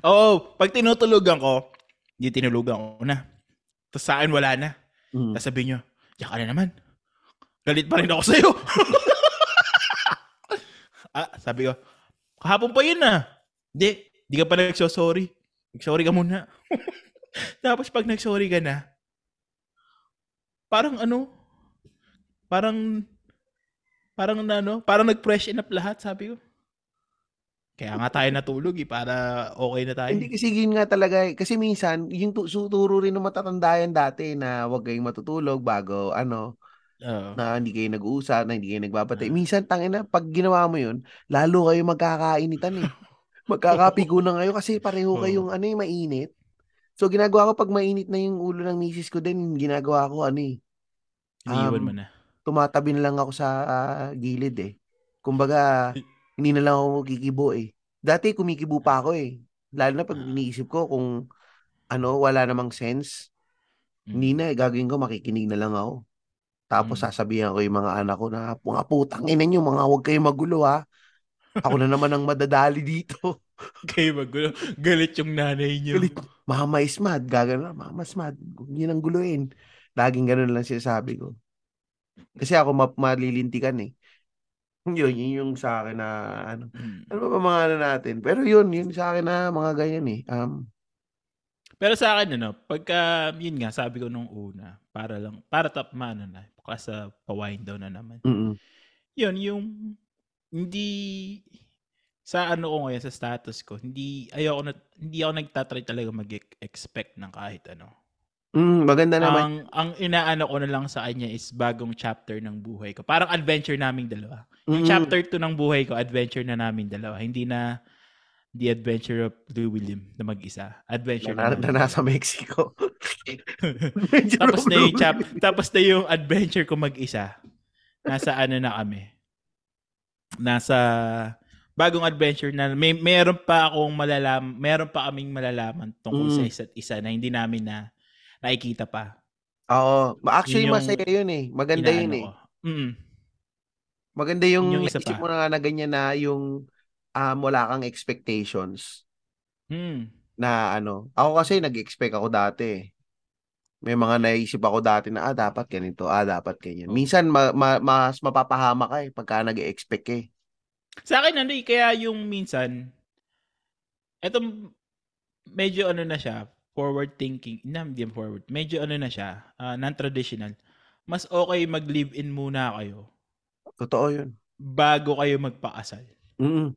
Oo, pag tinutulugan ko, hindi tinulugan ko na. Tapos sa akin wala na. Mm. Tapos sabi nyo, diyan ka na naman. Galit pa rin ako sa'yo. ah, sabi ko, kahapon pa yun ah. Hindi, di ka pa nagsosorry. Nagsorry ka muna. Tapos pag nagsorry ka na, parang ano, parang, parang na ano, parang nag-freshen up lahat, sabi ko. Kaya nga tayo natulog eh, para okay na tayo. Hindi kasi yun nga talaga eh. Kasi minsan, yung tu- suturo rin ng matatanda yan dati na huwag kayong matutulog bago ano, Oo. na hindi kayo nag-uusap, na hindi kayo nagbabantay. Ah. Minsan, tangina, pag ginawa mo yun, lalo kayo magkakainitan eh. Magkakapigo na kayo kasi pareho kayong ano eh, mainit. So, ginagawa ko pag mainit na yung ulo ng misis ko din, ginagawa ko ano eh, Um, mo na. tumatabi na lang ako sa ah, gilid eh. Kumbaga, hindi na lang ako kikibo eh. Dati kumikibo pa ako eh. Lalo na pag Ah. iniisip ko kung ano, wala namang sense. Hindi Mm. na, eh, gagawin ko, makikinig na lang ako. Tapos Mm. sasabihan ko yung mga anak ko na, mga putang ina nyo, mga huwag kayong magulo ha. Ako na naman ang madadali dito. Kayo magulo. Galit yung nanay niyo. Galit. Mama is mad. Gagano na, mama is mad. Niyo nang guluhin. Laging ganun lang sinasabi ko. Kasi ako ma- malilintikan eh. Yun, yun yung sa akin na ano. Mm. Ano ba ba mga ano natin? Pero yun, yun sa akin na mga ganyan eh. Um, Pero sa akin, ano, pagka, yun nga, sabi ko nung una, para lang, para top man, ano na, sa pa-wind down na naman. mm Yun, yung, hindi, sa ano ko ngayon, sa status ko, hindi, ayoko na, hindi ako nagtatry talaga mag-expect ng kahit ano. Mm, maganda naman. Ang, ang inaano ko na lang sa kanya is bagong chapter ng buhay ko. Parang adventure naming dalawa. Yung Mm, chapter 2 ng buhay ko, adventure na namin dalawa. Hindi na The Adventure of Louis William na mag-isa. Adventure na, na, na, nasa Mexico. Tapos na yung chap, tapos na yung adventure ko mag-isa. Nasa ano na kami. Nasa bagong adventure na may meron pa akong malalam, meron pa kaming malalaman tungkol sa Mm. isa't isa na hindi namin na nakikita pa. Oo. Actually, Yun yung masaya yun eh. Maganda yun eh. ko. Mm. Maganda yung, Yun yung isa naisip pa. mo na na ganyan na yung um, wala kang expectations Mm. na ano. Ako kasi nag-expect ako dati eh. May mga naisip ako dati na, ah, dapat ganito, ah, dapat ganyan. Minsan, ma- ma- mas mapapahama ka eh pagka nag-expect eh. Sa akin ano eh, kaya yung minsan, eto medyo ano na siya, forward thinking, na, hindi forward, medyo ano na siya, ah, non-traditional. Mas okay mag-live-in muna kayo Totoo yun. bago kayo magpakasal. Mm.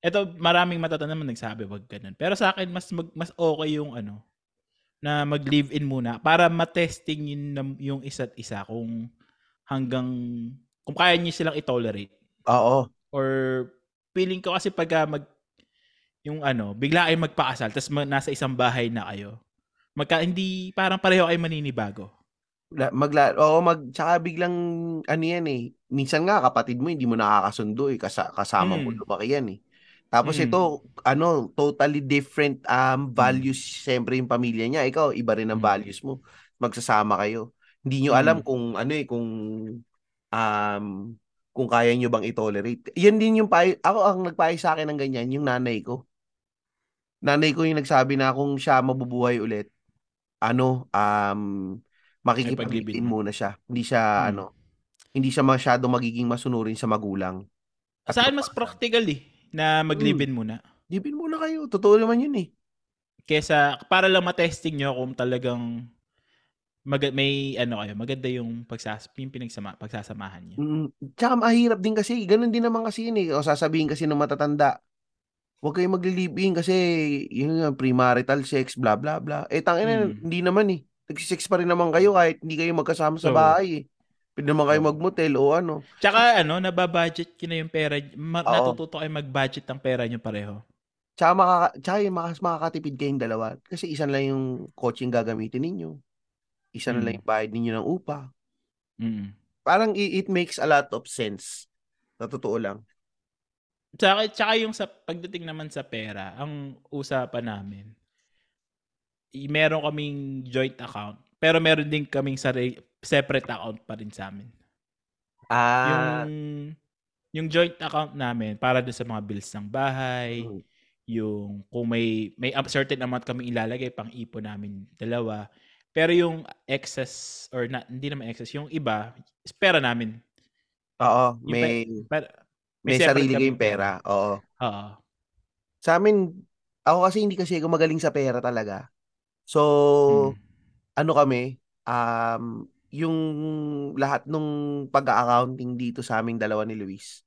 Ito, maraming matatanda naman nagsabi, wag ganun. Pero sa akin, mas, mag, mas okay yung ano, na mag-live-in muna para matesting yun, nam- yung isa't isa kung hanggang, kung kaya niyo silang i-tolerate. Oo. Or feeling ko kasi pag mag yung ano, bigla kayo magpakasal tapos ma- nasa isang bahay na kayo. Magka hindi parang pareho kayo maninibago. La- Magla oo, mag tsaka biglang ano yan eh. Minsan nga kapatid mo hindi mo nakakasundo eh Kasa, kasama mo Mm. lumaki yan eh. Tapos Mm. ito, ano, totally different um values siyempre yung pamilya niya. Ikaw, iba rin ang Mm. values mo. Magsasama kayo. Hindi nyo alam Mm. kung ano eh, kung um kung kaya nyo bang i-tolerate. Yan din yung payo, ako ang nagpayo sa akin ng ganyan, yung nanay ko. Nanay ko yung nagsabi na kung siya mabubuhay ulit, ano, um, Makipag-live-in. muna siya. Hindi siya, Mm. ano, hindi siya masyado magiging masunurin sa magulang. At Sa akin mas practical eh na mag-live-in muna. Live-in muna kayo. Totoo naman yun eh. Kesa para lang matesting nyo kung talagang mag- may ano kayo, maganda yung pagsas yung pinagsama, pagsasamahan niyo. Mm, tsaka mahirap din kasi, ganun din naman kasi yun eh. O sasabihin kasi ng matatanda, huwag kayong magli-live-in kasi yun nga, premarital sex, bla bla bla. Eh, tangin Mm. hindi naman eh. Nagsisex pa rin naman kayo kahit hindi kayo magkasama sa Oo. bahay eh. Pwede naman kayo Oo. magmotel o ano. Tsaka ano, nababudget ko na yung pera. Ma- Oo. natututo kayo mag-budget ng pera nyo pareho. Tsaka, makaka, tsaka yung makas, makakatipid kayong dalawa. Kasi isa na lang yung coaching gagamitin ninyo. Isa na Mm. lang yung bayad ninyo ng upa. Mm. Parang it, it makes a lot of sense. Sa totoo lang. Tsaka, tsaka yung sa pagdating naman sa pera, ang usapan namin, i- meron kaming joint account, pero meron din kaming sari, separate account pa rin sa amin. Ah, Yung, yung joint account namin, para doon sa mga bills ng bahay, mm, yung kung may, may certain amount kami ilalagay pang ipon namin dalawa. Pero yung excess, or na, hindi naman excess, yung iba, pera namin. oo, Yung may, Pero, may, separate sarili kaming kayong pera. Oo. Oo. Sa amin, ako kasi hindi kasi ako magaling sa pera talaga. So, Mm. ano kami, um, yung lahat nung pag-accounting dito sa aming dalawa ni Luis,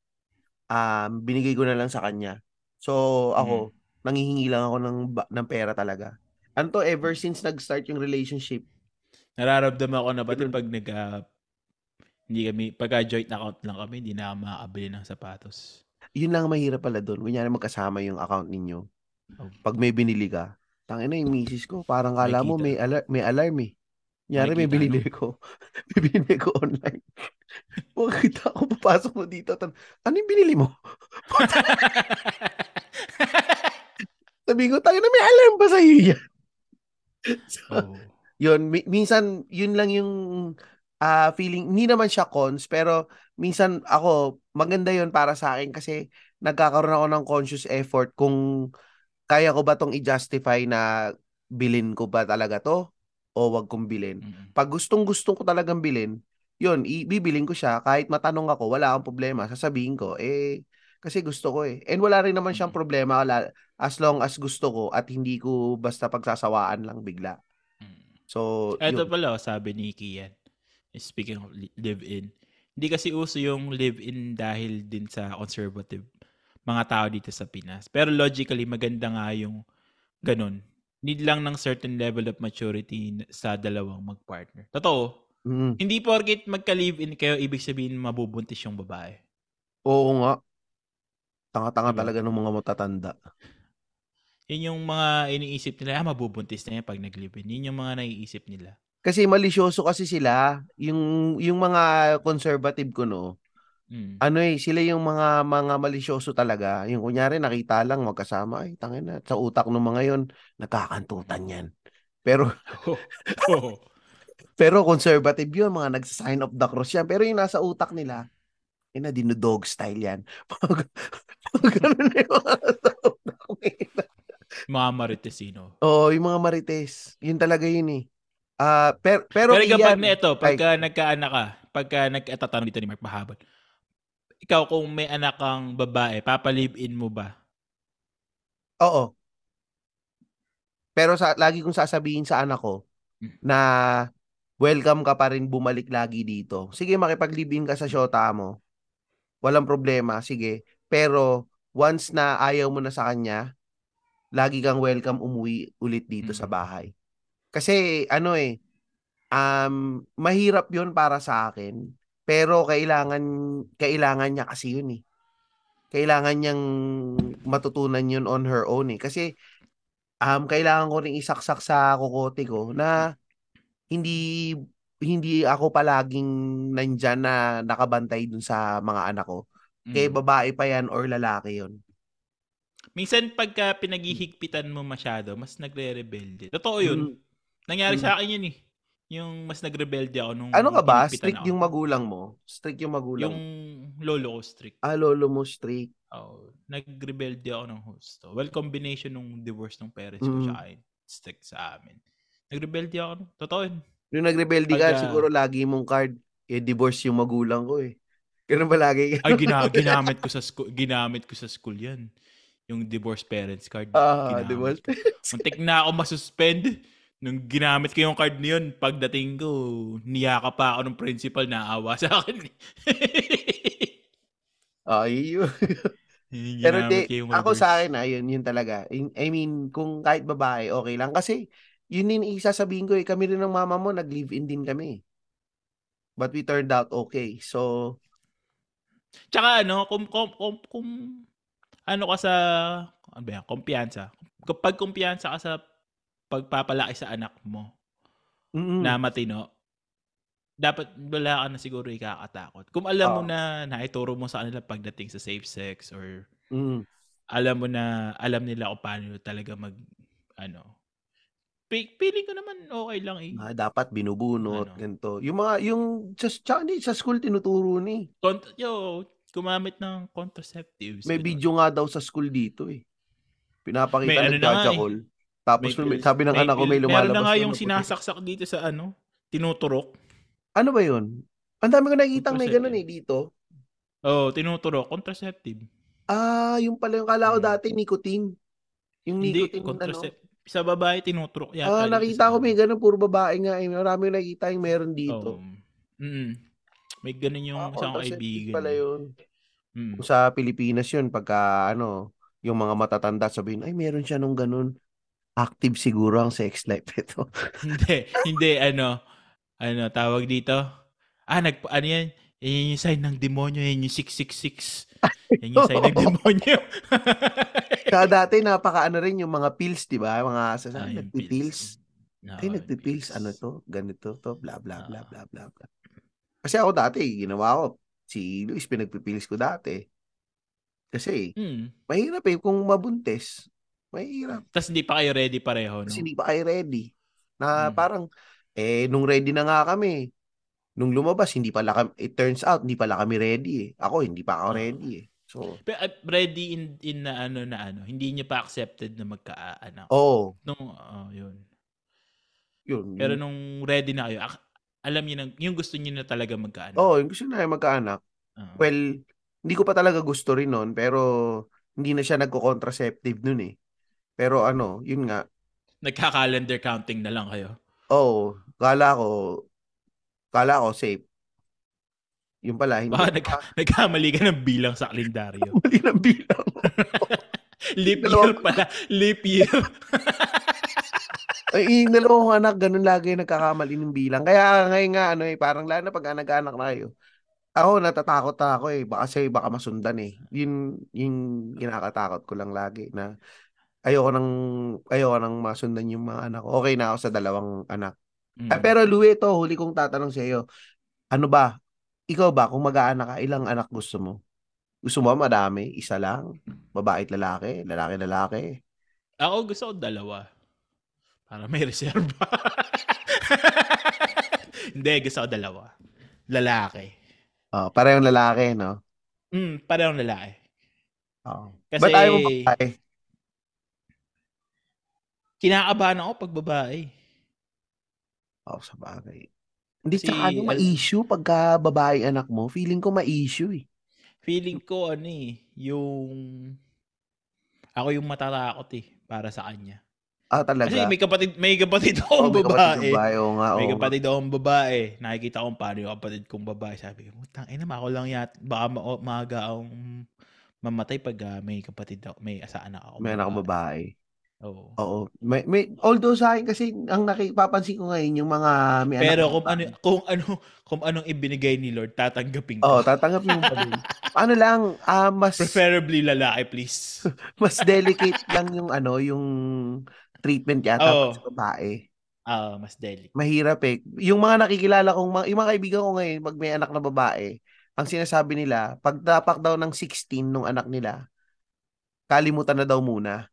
um, binigay ko na lang sa kanya. So, ako, nangihingi lang ako ng, ba- ng pera talaga. Ano to, ever since nag-start yung relationship, Nararamdaman ko na pati Ganun. pag nag ah, hindi kami, pag joint account lang kami, hindi na ako makakabili ng sapatos. yun lang ang mahirap pala doon. Kunyari magkasama yung account ninyo. Oh. Pag may binili ka, tangina yung misis ko, parang kala mo may, alar- may alarm eh. Kunyari may binili ko. may binili ko online. Makikita ko, papasok mo dito. tan- Ano yung binili mo? Sabi ko, tayo na may alarm ba sa'yo yan? so, Oh. yun, mi- minsan, yun lang yung ah, feeling, hindi naman siya cons, pero minsan ako, maganda yun para sa akin kasi nagkakaroon ako ng conscious effort kung kaya ko ba tong i-justify na bilin ko ba talaga to o wag kong bilin. Mm. Pag gustong gusto ko talagang bilin, yun, ibibilin ko siya kahit matanong ako, wala akong problema, sasabihin ko, eh, kasi gusto ko eh. And wala rin naman siyang problema as long as gusto ko at hindi ko basta pagsasawaan lang bigla. So, Ito yun. pala, sabi ni Kian. Speaking of li- live-in. Hindi kasi uso yung live-in dahil din sa conservative mga tao dito sa Pinas. Pero logically, maganda nga yung ganun. Need lang ng certain level of maturity sa dalawang magpartner. Totoo. Mm, Hindi porket magka-live-in kayo, ibig sabihin mabubuntis yung babae. oo nga. Tanga-tanga Diba? talaga ng mga matatanda. Yun yung mga iniisip nila, ah, mabubuntis na yan pag nag-live-in. Yun yung mga naiisip nila. Kasi malisyoso kasi sila, yung yung mga conservative ko no. Mm. Ano eh, sila yung mga mga malisyoso talaga. Yung kunyari nakita lang magkasama, ay tangin na sa utak ng mga yon nagkakantutan yan. Pero Oh. pero conservative yun, mga nagsa-sign of the cross yan. Pero yung nasa utak nila, ina dinodog style yan. Pag, pag ganun na yung mga nasa utak nila. mga Maritesino. Oo, yung mga marites. Yun talaga yun eh. Ah, per, pero, Pero, kapag na ito, ay, pagka nagkaanak ka, pagka nagtatanong dito ni Mark Mahabon, ikaw kung may anak kang babae, papalive-in mo ba? Oo. Pero sa lagi kong sasabihin sa anak ko Mm. na welcome ka pa rin bumalik lagi dito. Sige, makipag-live-in ka sa syota mo. Walang problema, sige. Pero once na ayaw mo na sa kanya, lagi kang welcome umuwi ulit dito sa Mm. bahay. Kasi ano eh, um, mahirap 'yon para sa akin. Pero kailangan kailangan niya kasi 'yun eh. Kailangan niyang matutunan 'yun on her own eh. Kasi um, kailangan ko ring isaksak sa kokote ko na hindi hindi ako palaging nandyan na nakabantay dun sa mga anak ko. Kaya Mm. babae pa yan or lalaki yon. Minsan pagka pinaghihigpitan mo masyado, mas nagre-rebelde. Totoo yun. Mm. Nangyari Mm. sa akin yun eh. Yung mas nagrebelde ako nung Ano ka ba? Strict ako. yung magulang mo? Strict yung magulang? Yung lolo ko strict. Ah, lolo mo strict. Oh, nagrebelde ako ng husto. Well, combination nung divorce ng parents ko Mm. siya strict sa amin. Nagrebelde ako. Totoo yun. Nung nagrebelde ka, siguro lagi mong card, eh, divorce yung magulang ko eh. Ganun ba lagi? Ay, gina- ginamit ko sa school, ginamit ko sa school 'yan. Yung divorce parents card. Ah, ginamit divorce ko. Muntik na ako masuspend. Nung ginamit ko yung card na yun, pagdating ko, niyaka pa ako ng principal na awa sa akin. Ay, yun. Pero di, ako sa akin, ayun, yun talaga. I mean, kung kahit babae, okay lang. Kasi, yun din isasabihin ko eh, kami rin ng mama mo, nag-live-in din kami. But we turned out okay. So, Tsaka ano, kung, kung, kung, kung ano ka sa, ano ba yan, kumpiyansa. Kapag kumpiyansa ka sa pagpapalaki sa anak mo mm, na matino, dapat wala ka na siguro ikakatakot. Kung alam mo Oo. na naituro mo sa kanila pagdating sa safe sex or mm, alam mo na alam nila kung paano talaga mag ano feeling ko naman okay lang eh. ah, dapat binubunot, Ano? ganito. Yung mga, yung, sa, tsaka hindi, sa school tinuturo ni. Kont- yo, gumamit ng contraceptives. May ganun. video nga daw sa school dito eh. Pinapakita May ano ng na nga eh. Tapos May may, sabi ng may anak ko, may lumalabas. Meron na nga yung sinasaksak dito sa ano, tinuturok. Ano ba yun? Ang dami ko nakikita may ganun eh dito. Oh, tinuturok, contraceptive. Ah, yung pala yung kala ko dati nicotine. Yung Hindi, nicotine ano. contraceptive. Sa babae, tinuturok yata. Ah, nakita ko may ano. ganun puro babae nga eh. Marami ko nakikita yung meron dito. Oh. Mm. May ganun yung ah, isang kaibigan. pala eh. yun. Mm. Sa Pilipinas yun, pagka ano, yung mga matatanda sabihin, ay meron siya nung ganun. Active siguro ang sex life ito. hindi, hindi, ano, ano, tawag dito. Ah, nag, ano yan? Yan yung sign ng demonyo, yan yung 666. Yan yung sign ng demonyo. Kaya dati napaka ano rin yung mga pills, di ba? Mga Ah, sasabi, yung nagpipills. No, Ay, nagpipills. pills. Ano to? Ganito to. Bla, bla, bla, Ah. bla, bla, bla. Kasi ako dati, ginawa ko. Si Luis, pinagpipills ko dati. Kasi, Hmm. mahirap eh kung mabuntis. Mahirap. Tapos hindi pa kayo ready pareho, no? Kasi hindi pa kayo ready. Na Mm. parang, eh, nung ready na nga kami, nung lumabas, hindi pala kami, it turns out, hindi pala kami ready eh. Ako, hindi pa ako Oo. ready eh. So, Pero uh, ready in in na ano na ano, hindi niyo pa accepted na magkaanak. oh, Nung oh, yun. yun. Pero nung ready na kayo, alam niyo nang yung gusto niyo na talaga magkaanak. oh, yung gusto na magkaanak. Oo. Well, hindi ko pa talaga gusto rin nun, pero hindi na siya nagko-contraceptive nun eh. Pero ano, yun nga, Nagka-calendar counting na lang kayo. oh, kala ko, kala ko safe. Yun pala, hindi. Baka nagka, nagkamali ka ng bilang sa kalendaryo. Mali ng bilang. Leap year pala. Leap year. Ay, yung dalawang anak, ganun lagi nagkakamali ng bilang. Kaya ngayon nga, ano eh, parang lalo na pag nag-anak na kayo. Ako, natatakot na ako eh. Baka sa'yo, baka masundan eh. Yun, yung kinakatakot ko lang lagi na ayoko nang, ayoko nang masundan yung mga anak ko. Okay na ako sa dalawang anak. Mm. Ah, pero Louie, ito, huli kong tatanong sa iyo. Ano ba? Ikaw ba, kung mag-aanak ka, ilang anak gusto mo? Gusto mo madami? Isa lang? Babae at lalaki? Lalaki, lalaki? Ako gusto ko dalawa. Para may reserva. Hindi, gusto ko dalawa. Lalaki. Oh, parehong lalaki, no? Mm, parehong lalaki. Oh. Kasi- Ba't ayaw mo babae? Kinakabahan ako pag babae. Oh, sa bagay. Hindi, Kasi, tsaka ano, ma-issue pagka babae anak mo. Feeling ko ma-issue eh. Feeling ko ano eh, yung... Ako yung matatakot eh, para sa kanya. Ah, talaga? Kasi may kapatid, may kapatid Oh, akong may kapatid babae. kang babae. Oo nga, May oo nga. kapatid akong babae. Nakikita ko paano yung kapatid kong babae. Sabi ko, tang ina, ako lang yat. Baka ma- maaga akong mamatay pag ah, may kapatid ako, may asa anak ako. May anak babae. Oo. Oo. May, may, although sa akin kasi, ang nakipapansin ko ngayon, yung mga may anak Pero na kung ano kung ano kung anong ibinigay ni Lord, tatanggapin ko. Oo, tatanggapin mo pa din. Ano lang, ah, mas Preferably lalaki, please. mas delicate lang yung ano, yung treatment yata Oo. pag sa babae. Ah, mas delicate. Mahirap eh. Yung mga nakikilala kong, yung mga kaibigan ko ngayon, pag may anak na babae, ang sinasabi nila, pag tapak daw ng 16 nung anak nila, kalimutan na daw muna.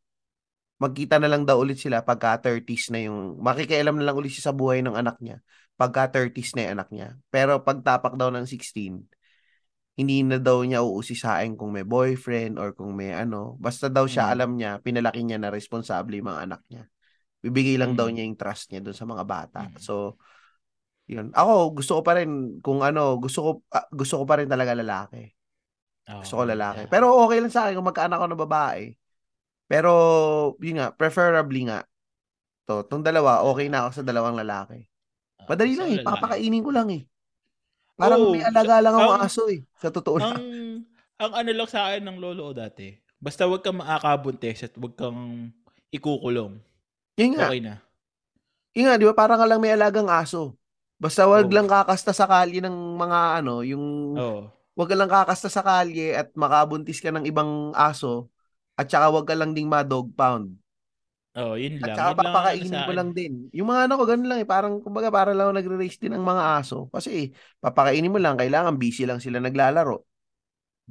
Magkita na lang daw ulit sila pagka 30s na yung, makikialam na lang ulit siya sa buhay ng anak niya pagka 30s na yung anak niya. Pero pag tapak daw ng 16, hindi na daw niya uusisain kung may boyfriend or kung may ano. Basta daw siya Mm. alam niya, pinalaki niya na responsable yung mga anak niya. Bibigay lang daw Mm. niya yung trust niya doon sa mga bata. Mm. So, yun. Ako, gusto ko pa rin, kung ano, gusto ko, ah, gusto ko pa rin talaga lalaki. Gusto ko lalaki. yeah. Pero okay lang sa akin kung magkaanak ako ng babae. Pero, yun nga, preferably nga. To, tong dalawa, okay na ako sa dalawang lalaki. Ah, Madali lang eh, lalaki. papakainin ko lang eh. Parang Oo, may alaga lang ako ang- aso eh. Sa totoo lang. ang ang ano lang sa akin ng lolo ko dati. Basta wag kang maakabuntes at wag kang ikukulong. Yun nga, Okay na. yun nga, di ba? Parang ka lang may alagang aso. Basta wag Oo. lang kakasta sa kalye ng mga ano, yung Oo. wag ka lang kakasta sa kalye at makabuntis ka ng ibang aso at saka wag ka lang ding ma-dog pound. Oh, yun At lang. saka Yun lang ang ano papakainin sa mo akin. lang din. Yung mga ano ko, ganun lang eh. Parang, kumbaga, para lang ako nagre-raise din ng mga aso. Kasi, eh, papakainin mo lang. Kailangan busy lang sila naglalaro.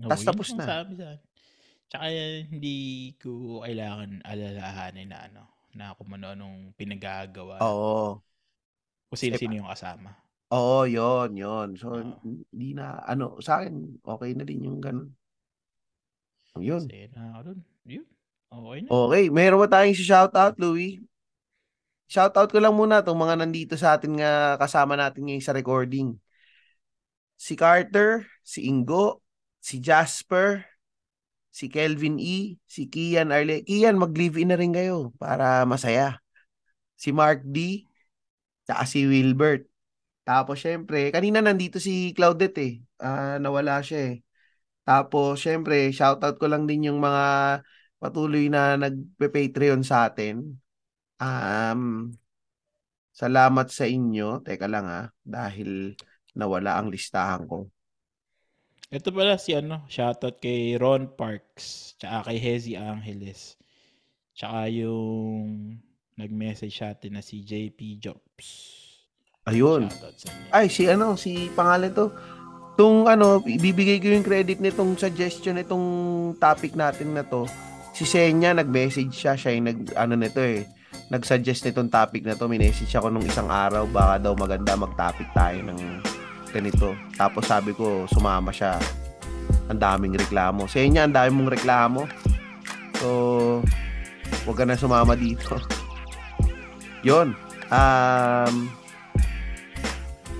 Tas yun tapos lang na. Sabi sa. Tsaka hindi ko kailangan alalahanin na ano, na kung ano anong pinagagawa. Oo. Kung sino-sino yung kasama. Oo, yon yon So, Oo. hindi na, ano, sa akin, okay na din yung ganun. Yun. Kasi na ako dun. Yun. Okay na. Okay, meron ba tayong si shoutout, Louie? Shoutout ko lang muna itong mga nandito sa atin nga kasama natin ngayon sa recording. Si Carter, si Ingo, si Jasper, si Kelvin E, si Kian Arle. Kian, mag-live-in na rin kayo para masaya. Si Mark D, tsaka si Wilbert. Tapos syempre, kanina nandito si Claudette eh. Ah, nawala siya eh. Tapos syempre, shoutout ko lang din yung mga patuloy na nagpe-Patreon sa atin. Um, salamat sa inyo. Teka lang ha, dahil nawala ang listahan ko. Ito pala si ano, shoutout kay Ron Parks, tsaka kay Hezi Angeles. Tsaka yung nag-message sa atin na si JP Jobs. Ayun. Ay, si ano, si pangalan to. Tung ano, ibibigay ko yung credit nitong suggestion nitong topic natin na to si Senya nag-message siya, siya yung nag ano nito eh, nag-suggest nitong topic na to, minessage ako nung isang araw, baka daw maganda mag-topic tayo ng ganito. Tapos sabi ko, sumama siya. Ang daming reklamo. Senya, ang daming mong reklamo. So, wag ka na sumama dito. yon Um,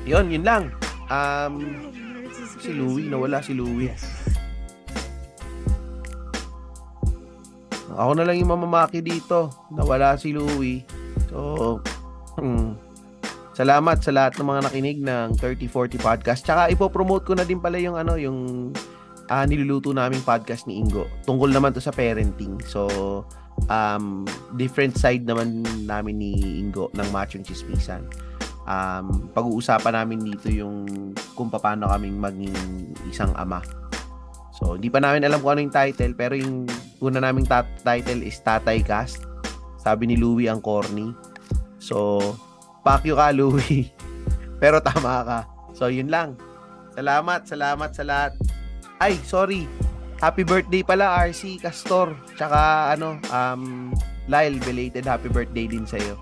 yon yun lang. Um, si Louie, nawala si Louie. Ako na lang yung mamamaki dito. Nawala si Louie. So, hmm. Salamat sa lahat ng mga nakinig ng 3040 podcast. Tsaka ipo-promote ko na din pala yung ano, yung uh, niluluto naming podcast ni Ingo. Tungkol naman to sa parenting. So, um, different side naman namin ni Ingo ng Machong Chismisan. Um, pag-uusapan namin dito yung kung paano kaming maging isang ama So, hindi pa namin alam kung ano yung title, pero yung una naming tat- title is Tatay Cast. Sabi ni Louie ang corny. So, pakyo ka, Louie. pero tama ka. So, yun lang. Salamat, salamat sa lahat. Ay, sorry. Happy birthday pala, RC Castor. Tsaka, ano, um, Lyle, belated happy birthday din sa'yo.